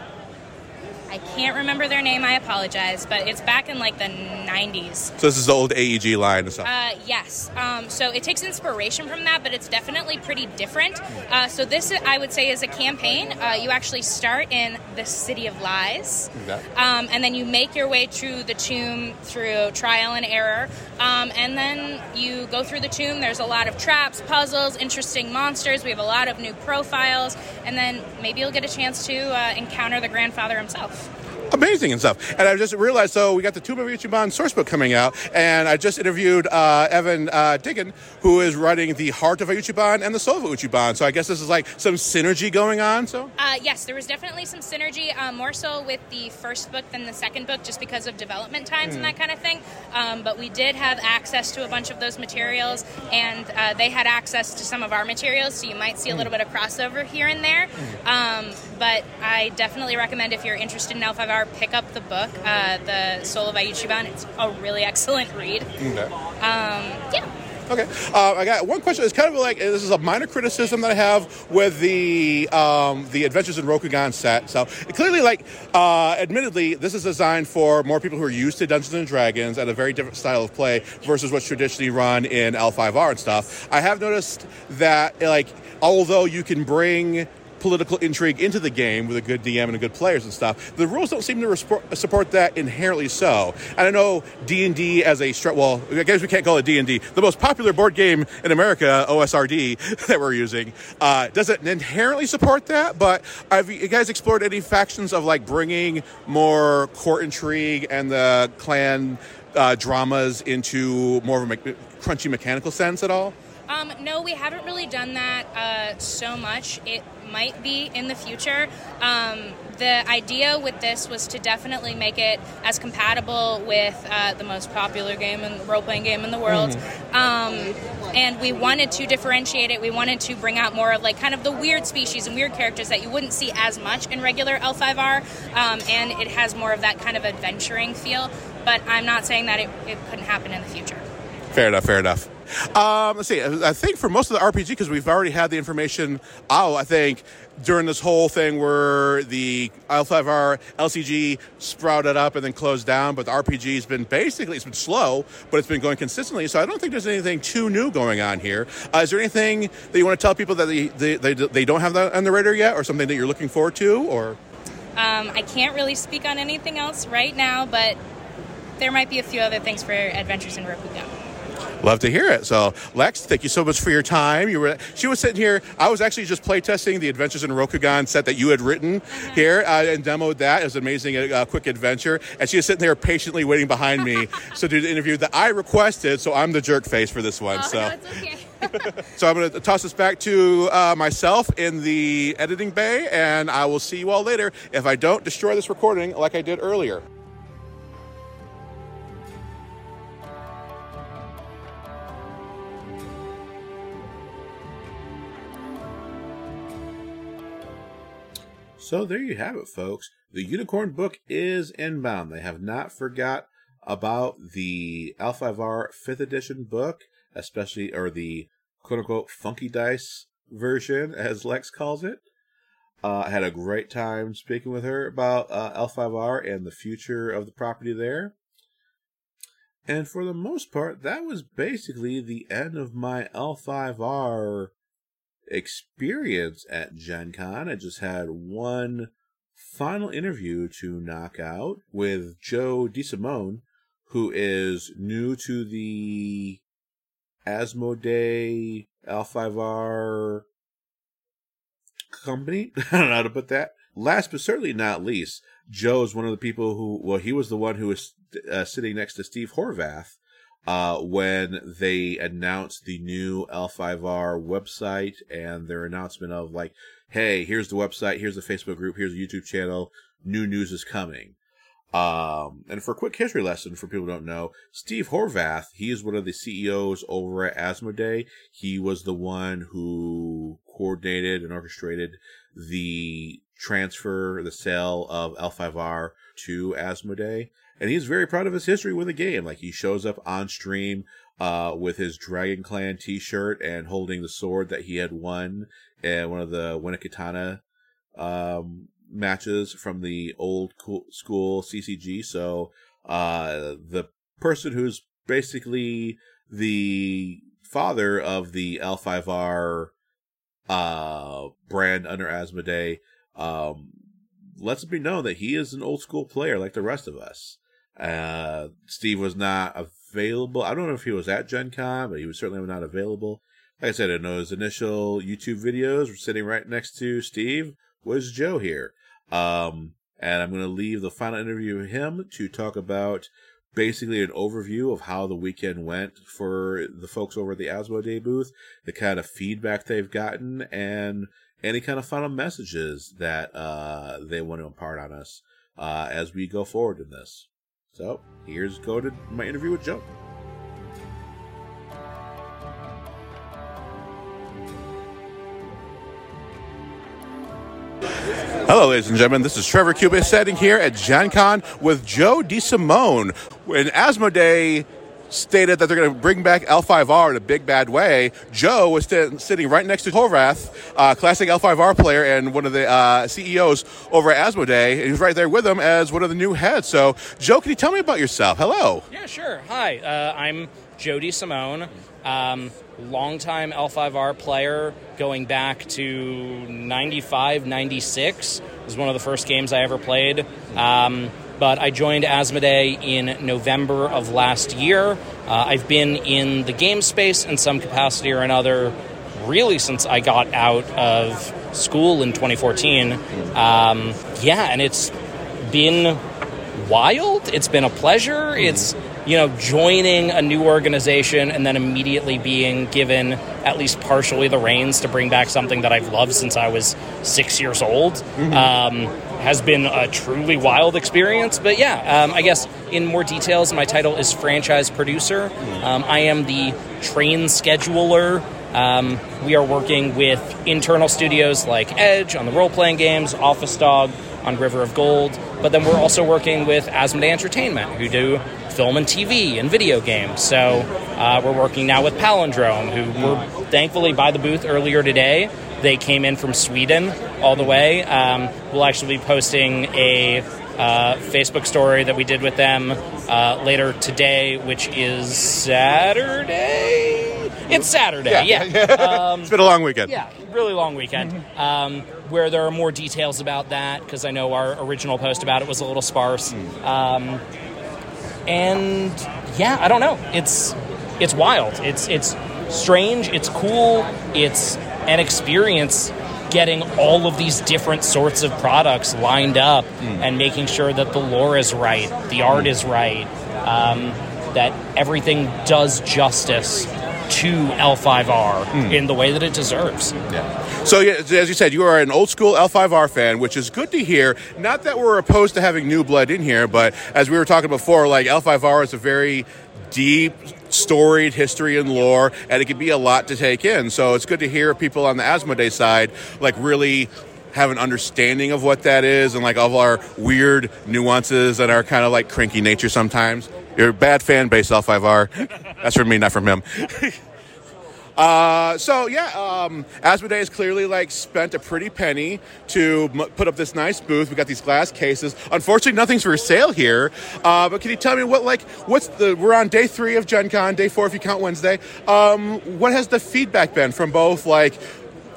F: I can't remember their name. I apologize, but it's back in like the 90s.
A: So this is the old AEG line and stuff.
F: Uh, yes. Um, so it takes inspiration from that, but it's definitely pretty different. Uh, so this, I would say, is a campaign. Uh, you actually start in the City of Lies, um, and then you make your way through the tomb through trial and error, um, and then you go through the tomb. There's a lot of traps, puzzles, interesting monsters. We have a lot of new profiles, and then maybe you'll get a chance to uh, encounter the grandfather himself.
A: Amazing and stuff. And I just realized, so we got the Tomb of Iuchiban sourcebook coming out, and I just interviewed uh, Evan uh, Dicken, who is writing the Heart of Iuchiban and the Soul of Iuchiban. So I guess this is like some synergy going on. So
F: Uh, yes, there was definitely some synergy, uh, more so with the first book than the second book, just because of development times and that kind of thing. Um, but we did have access to a bunch of those materials, and uh, they had access to some of our materials, so you might see a little bit of crossover here and there. Um, but I definitely recommend if you're interested in L5R, pick up the book, uh, The Soul of Iuchiban. It's a really excellent read. Um, yeah.
A: Okay. Uh, I got one question. It's kind of like this is a minor criticism that I have with the um, the Adventures in Rokugan set. So clearly, like, uh, admittedly, this is designed for more people who are used to Dungeons and Dragons and a very different style of play versus what's traditionally run in L5R and stuff. I have noticed that, like, although you can bring political intrigue into the game with a good DM and good players and stuff. The rules don't seem to support that inherently so. And I know D and D as a str- well, I guess we can't call it D and D. The most popular board game in America, OSRD, that we're using, uh, doesn't inherently support that. But have you guys explored any factions of like bringing more court intrigue and the clan uh, dramas into more of a me- crunchy mechanical sense at all?
F: Um, no, we haven't really done that uh, so much. It might be in the future. Um, the idea with this was to definitely make it as compatible with uh, the most popular game and role playing game in the world. Um, and we wanted to differentiate it. We wanted to bring out more of like kind of the weird species and weird characters that you wouldn't see as much in regular L5R. Um, and it has more of that kind of adventuring feel. But I'm not saying that it, it couldn't happen in the future.
A: Fair enough. Fair enough. Um, let's see. I think for most of the RPG, because we've already had the information out, I think during this whole thing where the L5R LCG sprouted up and then closed down, but the RPG has been basically it's been slow, but it's been going consistently. So I don't think there's anything too new going on here. Uh, is there anything that you want to tell people that they, they, they, they don't have on the radar yet, or something that you're looking forward to, or?
F: Um, I can't really speak on anything else right now, but there might be a few other things for Adventures in Rokugan.
A: Love to hear it. So, Lex, thank you so much for your time. You were she was sitting here. I was actually just playtesting the Adventures in Rokugan set that you had written here uh, and demoed that. It was an amazing, uh, quick adventure. And she was sitting there patiently waiting behind me to do the interview that I requested. So I'm the jerk face for this one. so.
F: Oh, it's okay.
A: So I'm going to toss this back to uh, myself in the editing bay, and I will see you all later if I don't destroy this recording like I did earlier.
G: So there you have it, folks. The Unicorn book is inbound. They have not forgot about the L5R 5th edition book, especially, or the quote unquote funky dice version, as Lex calls it. Uh, I had a great time speaking with her about uh, L5R and the future of the property there. And for the most part, that was basically the end of my L5R experience at Gen Con. I just had one
A: final interview to knock out with Joe DeSimone, who is new to the Asmodee L5R company. I don't know how to put that. Last but certainly not least, Joe is one of the people who, well, he was the one who was uh, sitting next to Steve Horvath uh, when they announced the new L5R website and their announcement of like, hey, here's the website, here's the Facebook group, here's the YouTube channel, new news is coming. Um, and for a quick history lesson for people who don't know, Steve Horvath, he is one of the CEOs over at Asmodee. He was the one who coordinated and orchestrated the transfer, the sale of L5R to Asmodee. And he's very proud of his history with the game. Like he shows up on stream, uh, with his Dragon Clan t-shirt and holding the sword that he had won in one of the Winnekatana, um, matches from the old school CCG. So, uh, the person who's basically the father of the L5R, uh, brand under Asmodee, um, lets it be known that he is an old school player like the rest of us. Uh, Steve was not available. I don't know if he was at Gen Con, but he was certainly not available. Like I said, in those initial YouTube videos, we're sitting right next to Steve was Joe here. Um, and I'm going to leave the final interview with him to talk about basically an overview of how the weekend went for the folks over at the Asmodee booth, the kind of feedback they've gotten, and any kind of final messages that uh, they want to impart on us uh, as we go forward in this. So here's go to my interview with Joe. Hello, ladies and gentlemen. This is Trevor Cuba sitting here at Gen Con with Joe DeSimone. When Asmodee stated that they're going to bring back L5R in a big bad way, Joe was st- sitting right next to Horvath, uh, classic L5R player and one of the uh, CEOs over at Asmodee. And he's right there with him as one of the new heads. So, Joe, can you tell me about yourself? Hello.
H: Yeah, sure. Hi, uh, I'm Joe DeSimone, Um, longtime L5R player going back to 95, 96 was one of the first games I ever played. Um, but I joined Asmodee in November of last year. Uh, I've been in the game space in some capacity or another really since I got out of school in 2014. Um, yeah, and it's been wild. It's been a pleasure. It's you know, joining a new organization and then immediately being given at least partially the reins to bring back something that I've loved since I was six years old mm-hmm. um, has been a truly wild experience. But yeah, um, I guess in more details, my title is franchise producer. Um, I am the train scheduler. Um, we are working with internal studios like Edge on the role playing games, Office Dog on River of Gold, but then we're also working with Asmodee Entertainment, who do film and TV and video games. So uh, we're working now with Palindrome, who were thankfully by the booth earlier today. They came in from Sweden all the way. Um, we'll actually be posting a uh, Facebook story that we did with them uh, later today, which is Saturday. It's Saturday, yeah. yeah.
A: Um, it's been a long weekend.
H: Yeah, really long weekend. Um, where there are more details about that, because I know our original post about it was a little sparse. Mm. Um, and yeah, I don't know. It's it's wild. It's it's strange. It's cool. It's an experience getting all of these different sorts of products lined up mm. and making sure that the lore is right, the art is right, um, that everything does justice to L5R mm. in the way that it deserves.
A: Yeah. So, as you said, you are an old school L5R fan, which is good to hear. Not that we're opposed to having new blood in here, but as we were talking before, like L5R is a very deep, storied history and lore, and it can be a lot to take in. So, it's good to hear people on the Asmodee side like really have an understanding of what that is and like all of our weird nuances and our kind of like cranky nature sometimes. You're a bad fan base, L5R. That's from me, not from him. Uh, so yeah, um, Asmodee has clearly like spent a pretty penny to m- put up this nice booth. We got these glass cases. Unfortunately, nothing's for sale here. Uh, but can you tell me what like what's the? We're on day three of Gen Con, day four if you count Wednesday. Um, what has the feedback been from both like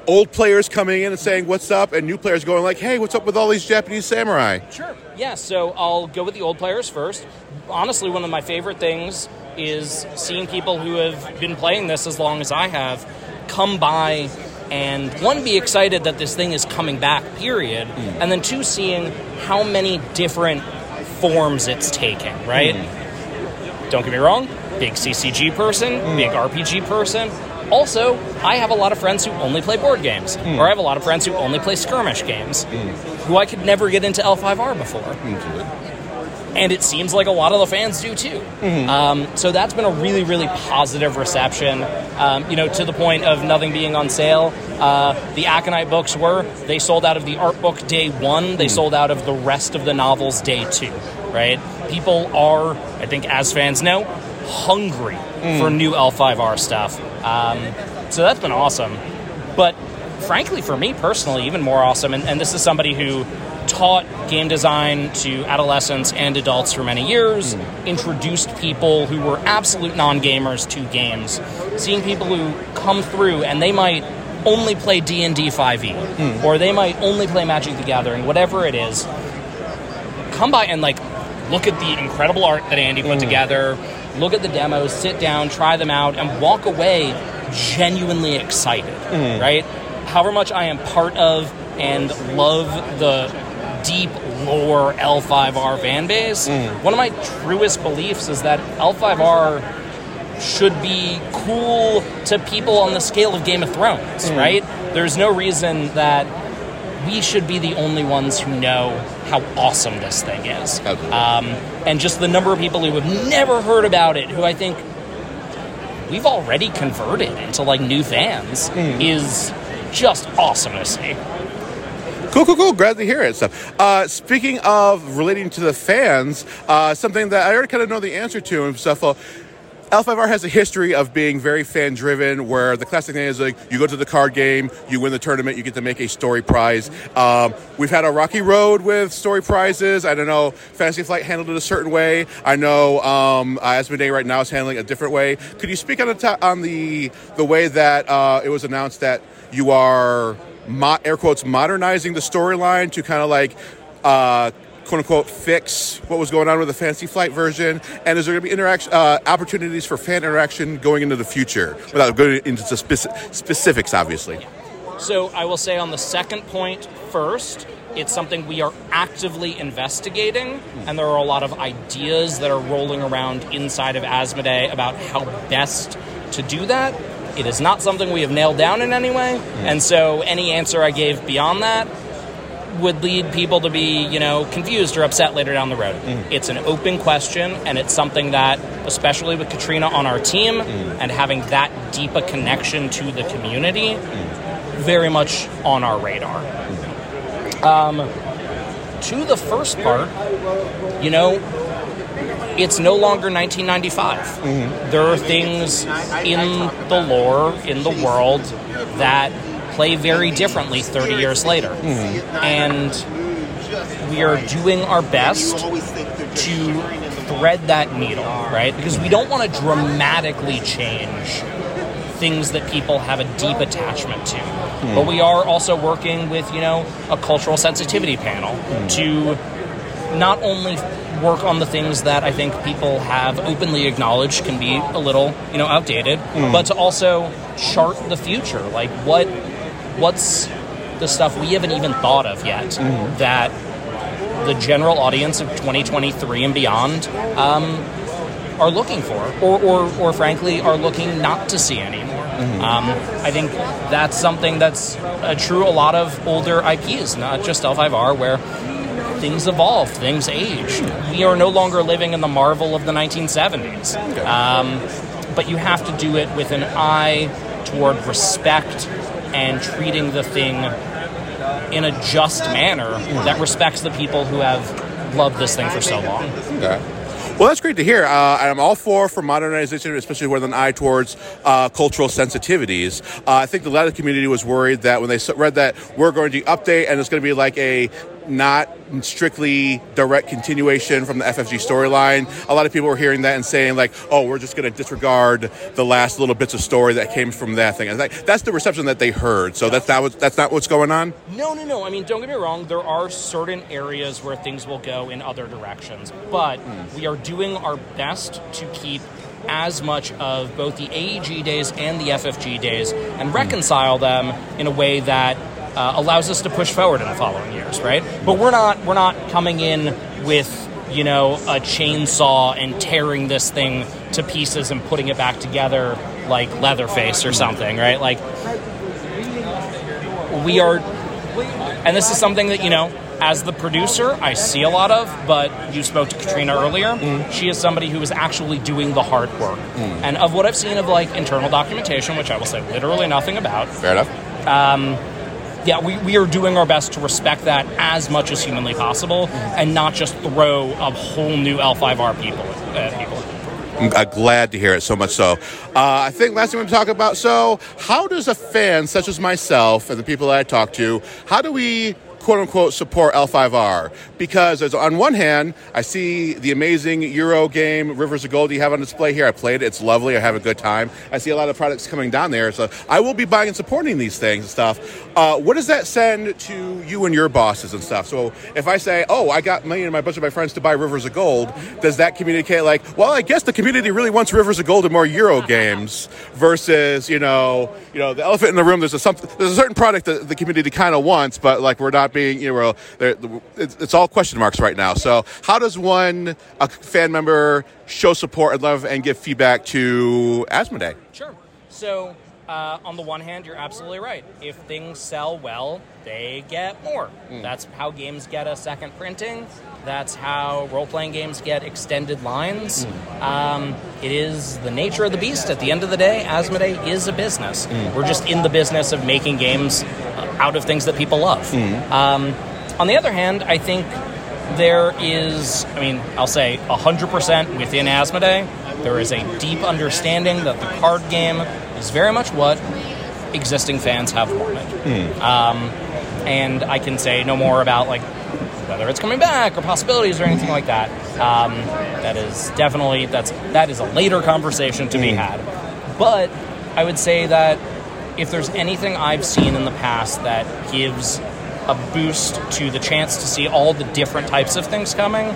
A: old players coming in and saying what's up, and new players going like, "Hey, what's up with all these Japanese samurai?"
H: Sure. Yeah, so I'll go with the old players first. Honestly, one of my favorite things is seeing people who have been playing this as long as I have come by and one be excited that this thing is coming back period hmm. and then two seeing how many different forms it's taking right hmm. don't get me wrong big ccg person hmm. big rpg person also i have a lot of friends who only play board games or i have a lot of friends who only play skirmish games who i could never get into l5r before and it seems like a lot of the fans do too. Um, so that's been a really, really positive reception. Um, you know, to the point of nothing being on sale. Uh, the Aconyte books were they sold out of the art book day one. They sold out of the rest of the novels day two. Right? People are, I think, as fans know, hungry for new L5R stuff. Um, so that's been awesome. But frankly, for me personally, even more awesome. And, and this is somebody who taught game design to adolescents and adults for many years, hmm. introduced people who were absolute non gamers to games, seeing people who come through and they might only play D&D 5e hmm. or they might only play Magic the Gathering, whatever it is. Come by and like look at the incredible art that Andy put hmm. together, look at the demos, sit down, try them out and walk away genuinely excited, mm. right? However much I am part of and love the deep lore L5R fan base, mm. one of my truest beliefs is that L5R should be cool to people on the scale of Game of Thrones, mm. right? There's no reason that we should be the only ones who know how awesome this thing is. Um, and just the number of people who have never heard about it, who I think we've already converted into like new fans, is just awesome to see.
A: Cool, cool, cool. Glad to hear it. Stuff. Uh, speaking of relating to the fans, uh, something that I already kind of know the answer to and stuff. Uh, L5R has a history of being very fan driven, where the classic thing is like you go to the card game, you win the tournament, you get to make a story prize. Um, we've had a rocky road with story prizes. I don't know, Fantasy Flight handled it a certain way. I know um, Asmodee right now is handling it a different way. Could you speak on the on the the way that uh, it was announced that you are mo- air quotes modernizing the storyline to kind of like uh, quote unquote fix what was going on with the Fantasy Flight version? And is there going to be interaction uh, opportunities for fan interaction going into the future? Without going into the speci- specifics obviously.
H: So I will say on the second point first, it's something we are actively investigating, and there are a lot of ideas that are rolling around inside of Asmodee about how best to do that. It is not something we have nailed down in any way, and so any answer I gave beyond that would lead people to be, you know, confused or upset later down the road. Mm-hmm. It's an open question, and it's something that, especially with Katrina on our team mm-hmm. and having that deep a connection to the community, mm-hmm. very much on our radar. Um, to the first part, you know, it's no longer 1995. There are things in the lore, in the world, that play very differently 30 years later. And we are doing our best to thread that needle, right? Because we don't want to dramatically change things that people have a deep attachment to. But we are also working with, you know, a cultural sensitivity panel to not only work on the things that I think people have openly acknowledged can be a little, you know, outdated, but to also chart the future. Like what what's the stuff we haven't even thought of yet that the general audience of 2023 and beyond um, are looking for, or, or, or frankly, are looking not to see anymore. Um, I think that's something that's uh, true a lot of older IPs, not just L5R, where things evolve, things age. We are no longer living in the marvel of the 1970s. Um, but you have to do it with an eye toward respect and treating the thing in a just manner that respects the people who have loved this thing for so long.
A: Okay. Well, that's great to hear. Uh, I'm all for for modernization, especially with an eye towards uh, cultural sensitivities. Uh, I think the Latin community was worried that when they read that we're going to update and it's going to be like a not strictly direct continuation from the FFG storyline. A lot of people were hearing that and saying like, "Oh, we're just going to disregard the last little bits of story that came from that thing." And like, that's the reception that they heard. So that's not what, that's not what's going on.
H: No, no, no. I mean, don't get me wrong. There are certain areas where things will go in other directions, but hmm. we are doing our best to keep as much of both the AEG days and the FFG days and hmm. reconcile them in a way that uh, allows us to push forward in the following years, right? But we're not we're not coming in with you know a chainsaw and tearing this thing to pieces and putting it back together like Leatherface or something, right? Like we are, and this is something that you know. As the producer, I see a lot of, but you spoke to Katrina earlier. Mm. She is somebody who is actually doing the hard work. Mm. And of what I've seen of like internal documentation, which I will say literally nothing about,
A: Fair enough.
H: Um, yeah, we, we are doing our best to respect that as much as humanly possible and not just throw a whole new L5R people at people.
A: I'm uh, glad to hear it so much so. Uh, I think last thing we talk about. So, how does a fan such as myself and the people that I talk to, how do we quote unquote support L5R? Because as on one hand, I see the amazing Euro game Rivers of Gold you have on display here. I played it; it's lovely. I have a good time. I see a lot of products coming down there, so I will be buying and supporting these things and stuff. Uh, what does that send to you and your bosses and stuff? So, if I say, "Oh, I got me and my bunch of my friends to buy Rivers of Gold," does that communicate like, "Well, I guess the community really wants Rivers of Gold and more Euro games," versus you know, you know, the elephant in the room. There's a some, there's a certain product that the community kind of wants, but like we're not being, you know, it's, it's all question marks right now. So, how does one a fan member show support and love and give feedback to Asmodee?
H: Sure. So, uh, on the one hand, you're absolutely right. If things sell well, they get more. That's how games get a second printing. That's how role playing games get extended lines. Um, it is the nature of the beast. At the end of the day, Asmodee is a business. We're just in the business of making games out of things that people love. Um, on the other hand, I think there is, I mean, I'll say 100% within Asmodee, there is a deep understanding that the card game is very much what existing fans have wanted. Um, and I can say no more about like whether it's coming back or possibilities or anything like that. Um, that is definitely that's that is a later conversation to be had. But I would say that if there's anything I've seen in the past that gives a boost to the chance to see all the different types of things coming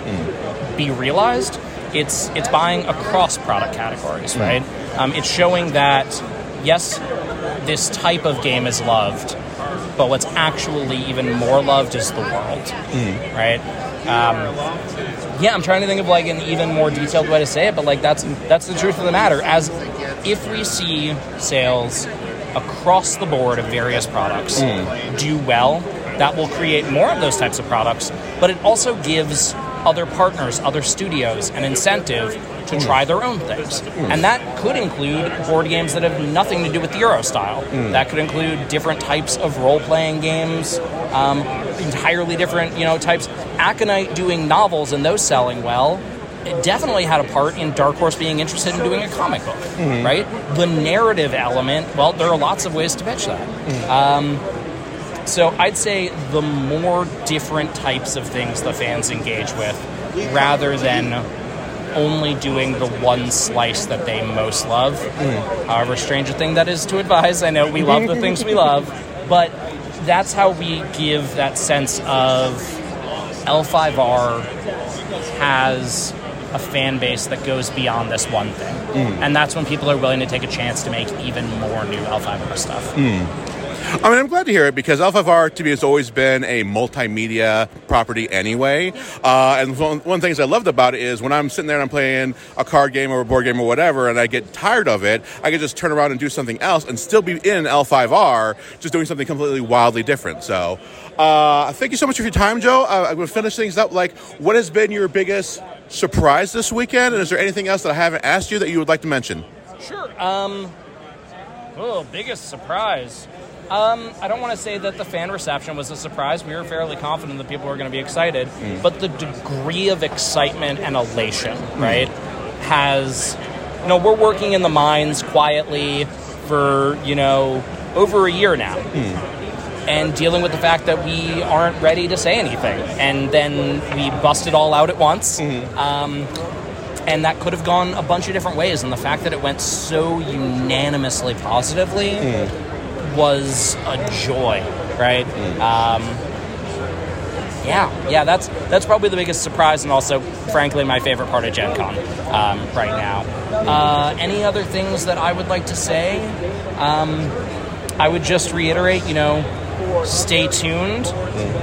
H: be realized, it's it's buying across product categories, right? Um, it's showing that yes, this type of game is loved, but what's actually even more loved is the world, right? Um, yeah, I'm trying to think of like an even more detailed way to say it, but like that's that's the truth of the matter. As if we see sales across the board of various products do well, that will create more of those types of products, but it also gives other partners, other studios, an incentive to mm. try their own things. Mm. And that could include board games that have nothing to do with the Euro style. Mm. That could include different types of role playing games, um, entirely different you know types. Aconyte doing novels and those selling well. It definitely had a part in Dark Horse being interested in doing a comic book, mm-hmm. right? The narrative element, well, there are lots of ways to pitch that. Um, so I'd say the more different types of things the fans engage with, rather than only doing the one slice that they most love. Mm. However strange a thing that is to advise, I know we love the things we love, but that's how we give that sense of L5R has a fan base that goes beyond this one thing. Mm. And that's when people are willing to take a chance to make even more new L5R stuff. Mm.
A: I mean, I'm glad to hear it because L5R to me has always been a multimedia property anyway. Uh, and one, one of the things I loved about it is when I'm sitting there and I'm playing a card game or a board game or whatever, and I get tired of it, I can just turn around and do something else and still be in L5R, just doing something completely wildly different. So, uh, thank you so much for your time, Joe. Uh, I'm going to finish things up. Like, what has been your biggest surprise this weekend? And is there anything else that I haven't asked you that you would like to mention?
H: Sure. Um, oh, biggest surprise. Um, I don't want to say that the fan reception was a surprise. We were fairly confident that people were going to be excited, mm. but the degree of excitement and elation, mm. right, has. You know, we're working in the mines quietly for you know over a year now. Mm. and dealing with the fact that we aren't ready to say anything. And then we bust it all out at once. Um, and that could have gone a bunch of different ways. And the fact that it went so unanimously positively was a joy, right? Um, yeah, yeah, that's that's probably the biggest surprise, and also, frankly, my favorite part of Gen Con um, right now. Uh, any other things that I would like to say? Um, I would just reiterate, you know, stay tuned.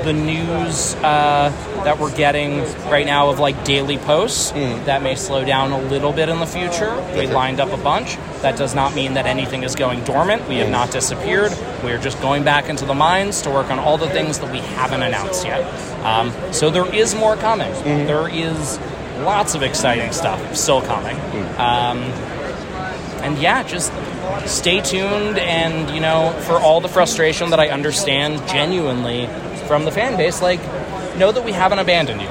H: The news uh, that we're getting right now of like daily posts that may slow down a little bit in the future. We lined up a bunch. That does not mean that anything is going dormant. We have not disappeared. We are just going back into the mines to work on all the things that we haven't announced yet. Um, so there is more coming. There is lots of exciting stuff still coming. Um, and yeah, just stay tuned and you know for all the frustration that i understand genuinely from the fan base like know that we haven't abandoned you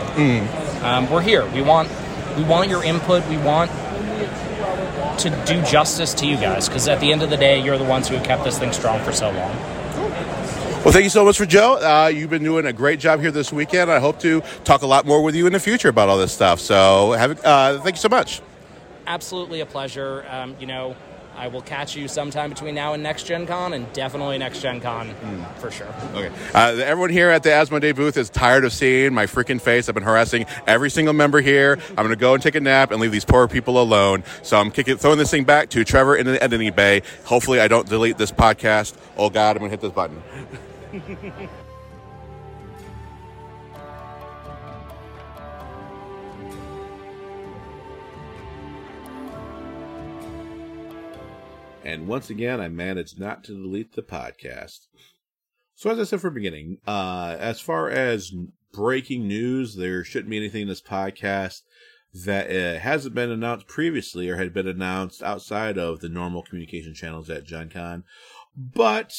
H: um, we're here we want we want your input we want to do justice to you guys because at the end of the day you're the ones who have kept this thing strong for so long
E: Well, thank you so much for Joe. Uh, you've been doing a great job here this weekend. I hope to talk a lot more with you in the future about all this stuff. So, have, uh, thank you so much.
H: absolutely a pleasure um, you know i will catch you sometime between now and next gen con and definitely next gen con for sure
E: Okay. Uh, everyone here at the Asmodee booth is tired of seeing my freaking face. I've been harassing every single member here. I'm going to go and take a nap and leave these poor people alone. So I'm kicking, throwing this thing back to Trevor in the editing bay. Hopefully, I don't delete this podcast. Oh God, I'm going to hit this button.
A: And once again, I managed not to delete the podcast. So as I said from the beginning, uh, as far as breaking news, there shouldn't be anything in this podcast that uh, hasn't been announced previously or had been announced outside of the normal communication channels at Gen Con. But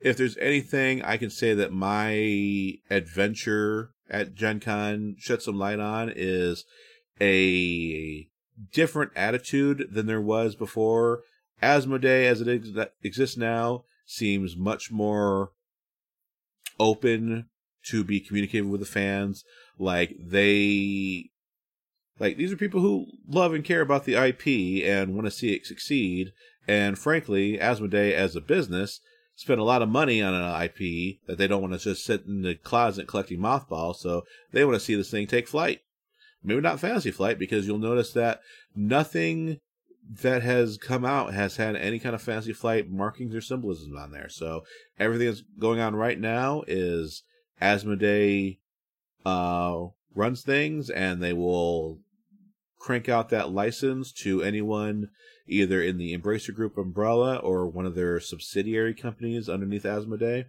A: if there's anything I can say that my adventure at Gen Con shed some light on is a different attitude than there was before. Asmodee, as it ex- exists now, seems much more open to be communicating with the fans. Like they, like these are people who love and care about the IP and want to see it succeed. And frankly, Asmodee as a business spent a lot of money on an IP that they don't want to just sit in the closet collecting mothballs. So they want to see this thing take flight. Maybe not Fantasy Flight because you'll notice that nothing that has come out has had any kind of fantasy flight markings or symbolism on there. So everything that's going on right now is Asmodee uh, runs things, and they will crank out that license to anyone either in the Embracer Group umbrella or one of their subsidiary companies underneath Asmodee.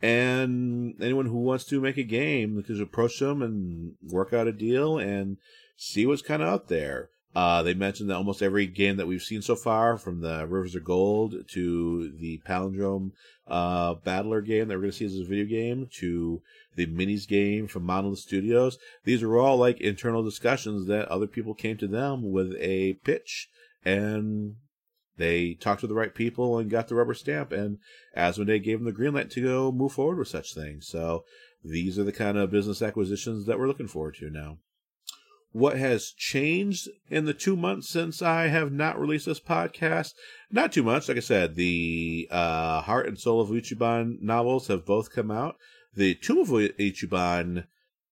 A: And anyone who wants to make a game can approach them and work out a deal and see what's kind of out there. Uh, they mentioned that almost every game that we've seen so far, from the Rivers of Gold to the Palindrome uh, Battler game that we're going to see as a video game to the Minis game from Monolith Studios, these are all like internal discussions that other people came to them with a pitch and they talked to the right people and got the rubber stamp. And Asmodee gave them the green light to go move forward with such things. So these are the kind of business acquisitions that we're looking forward to now what has changed in the two months since I have not released this podcast. Not too much. Like I said, the uh, Heart and Soul of Iuchiban novels have both come out. The Tomb of Iuchiban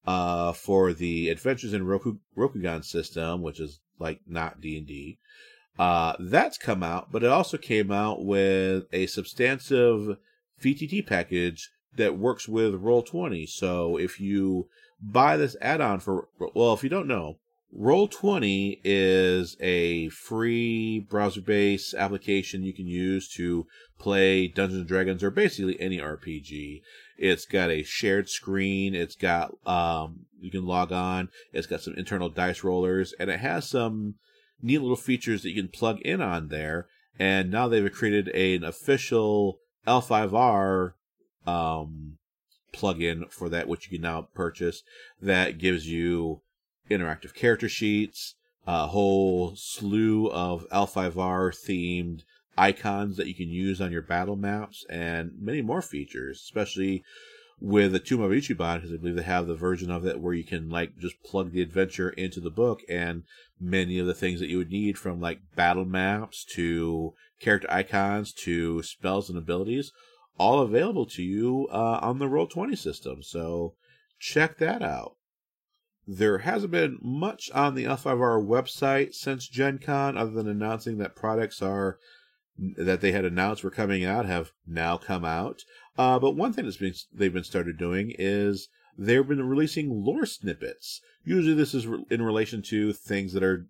A: uh, for the Adventures in Roku- Rokugan system, which is like not D&D, uh, that's come out, but it also came out with a substantive VTT package that works with Roll20. So if you buy this add-on for well if you don't know roll20 is a free browser-based application you can use to play dungeons and dragons or basically any rpg it's got a shared screen. It's got um you can log on. It's got some internal dice rollers and it has some neat little features that you can plug in on there. And now they've created an official l5r um plugin for that, which you can now purchase. That gives you interactive character sheets, a whole slew of L5R themed icons that you can use on your battle maps and many more features, especially with the Tomb of Iuchiban, because I believe they have the version of it where you can like just plug the adventure into the book and many of the things that you would need from like battle maps to character icons to spells and abilities, all available to you uh, on the Roll20 system. So check that out. There hasn't been much on the L5R website since Gen Con other than announcing that products are that they had announced were coming out have now come out. Uh, but one thing that's been they've been started doing is they've been releasing lore snippets. Usually, this is re- in relation to things that are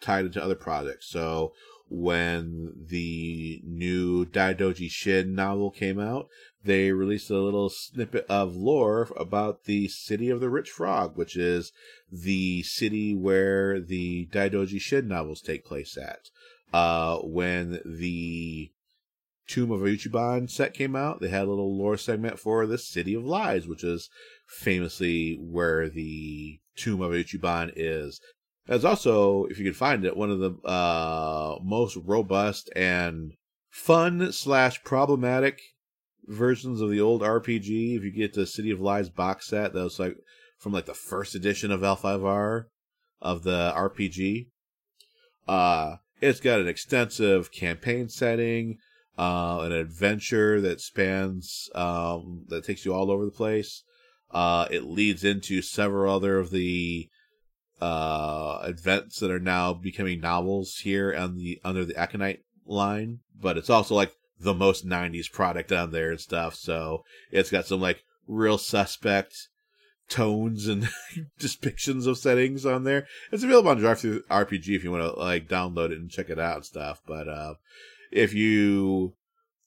A: tied into other projects. So when the new Daidoji Shin novel came out, they released a little snippet of lore about the city of the Rich Frog, which is the city where the Daidoji Shin novels take place at. Uh, when the Tomb of Iuchiban set came out, they had a little lore segment for the City of Lies, which is famously where the Tomb of Iuchiban is. There's also, if you can find it, one of the uh, most robust and fun slash problematic versions of the old RPG. If you get the City of Lies box set, that was like from like the first edition of L5R of the RPG. Uh, it's got an extensive campaign setting, uh, an adventure that spans, um, that takes you all over the place. Uh, it leads into several other of the uh, events that are now becoming novels here on the under the Aconyte line, but it's also like the most 90s product on there and stuff. So it's got some like real suspect tones and depictions of settings on there. It's available on Drive Through RPG if you want to like download it and check it out and stuff. But uh, if you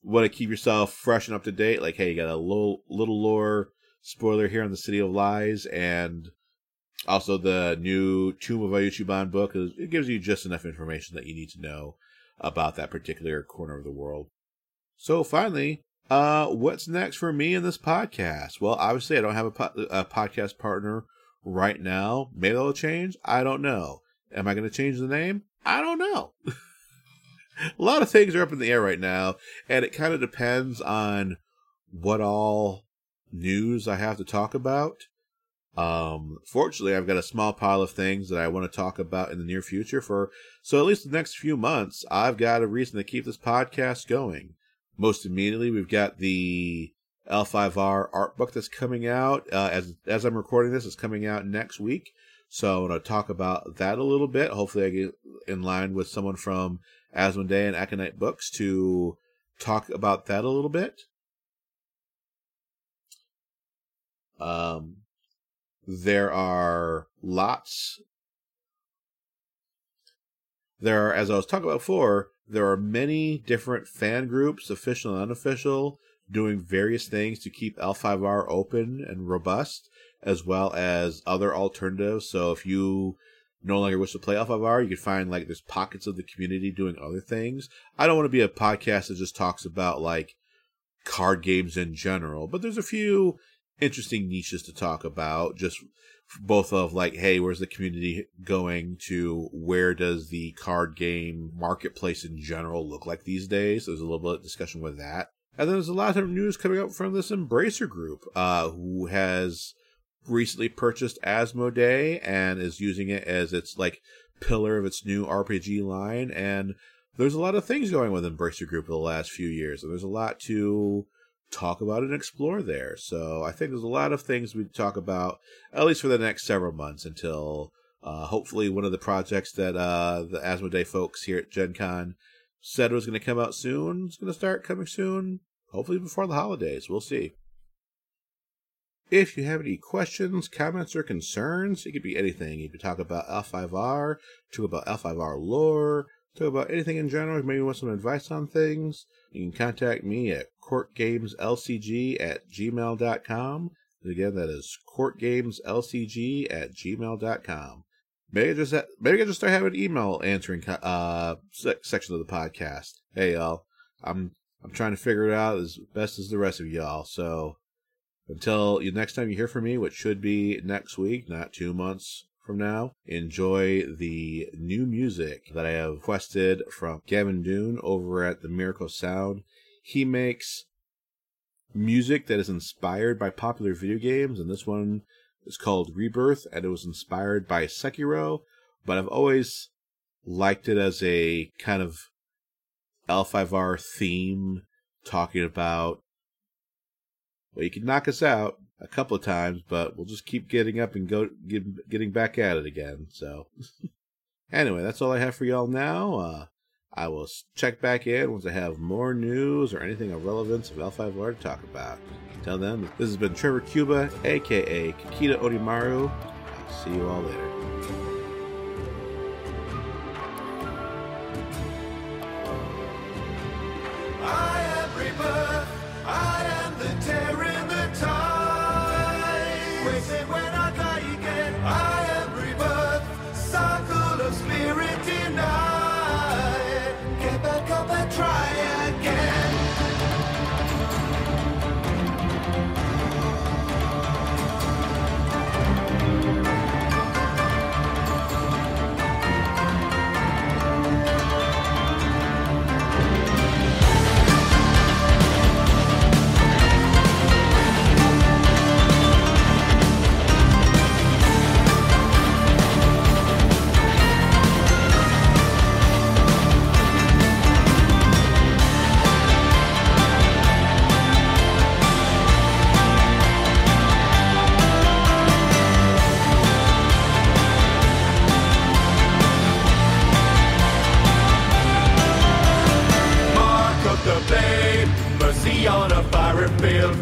A: want to keep yourself fresh and up to date, like hey, you got a little little lore spoiler here on the City of Lies and also the new Tomb of Iuchiban book. It gives you just enough information that you need to know about that particular corner of the world. So finally, uh, what's next for me in this podcast? Well, obviously, I don't have a, po- a podcast partner right now. Maybe that'll change. I don't know. Am I going to change the name? I don't know. a lot of things are up in the air right now, and it kind of depends on what all news I have to talk about. Um, fortunately, I've got a small pile of things that I want to talk about in the near future for, so at least the next few months, I've got a reason to keep this podcast going most immediately, we've got the L5R art book that's coming out. Uh, as as I'm recording this, it's coming out next week. So I'm going to talk about that a little bit. Hopefully, I get in line with someone from Asmodee and Aconyte Books to talk about that a little bit. Um, there are lots. There are, as I was talking about before, there are many different fan groups, official and unofficial, doing various things to keep L5R open and robust, as well as other alternatives. So if you no longer wish to play L5R, you can find like there's pockets of the community doing other things. I don't want to be a podcast that just talks about like card games in general, but there's a few interesting niches to talk about just both of like, hey, where's the community going to where does the card game marketplace in general look like these days? There's a little bit of discussion with that. And then there's a lot of news coming up from this Embracer group, uh, who has recently purchased Asmodee and is using it as its like pillar of its new RPG line. And there's a lot of things going with Embracer Group in the last few years, and there's a lot to talk about and explore there. So I think there's a lot of things we talk about, at least for the next several months until uh, hopefully one of the projects that uh, the Asmodee folks here at Gen Con said was going to come out soon is going to start coming soon, hopefully before the holidays. We'll see. If you have any questions, comments, or concerns, it could be anything. You could talk about L5R, talk about L5R lore, talk about anything in general, maybe you want some advice on things, you can contact me at courtgameslcg at gmail.com. Again, that is courtgameslcg at gmail.com. Maybe I just maybe I just start having email answering uh section of the podcast. Hey y'all, I'm I'm trying to figure it out as best as the rest of y'all. So until you next time you hear from me, which should be next week, not two months
I: from now, enjoy the new music that I have requested from Gavin Dunne over at the Miracle Sound. He makes music that is inspired by popular video games, and this one is called Rebirth, and it was inspired by Sekiro, but I've always liked it as a kind of L5R theme talking about well, you can knock us out a couple of times, but we'll just keep getting up and go get, getting back at it again. So, anyway, that's all I have for y'all now. Uh, I will check back in once I have more news or anything of relevance of L5R to talk about. Until then, this has been Trevor Cuba, aka Kakita Odimaru. I'll see you all later.
A: I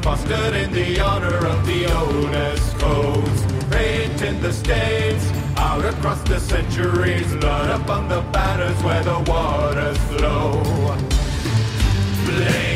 A: fostered in the honor of the oldest codes. Painting the stains out across the centuries, blood upon the banners where the waters flow. Blaze,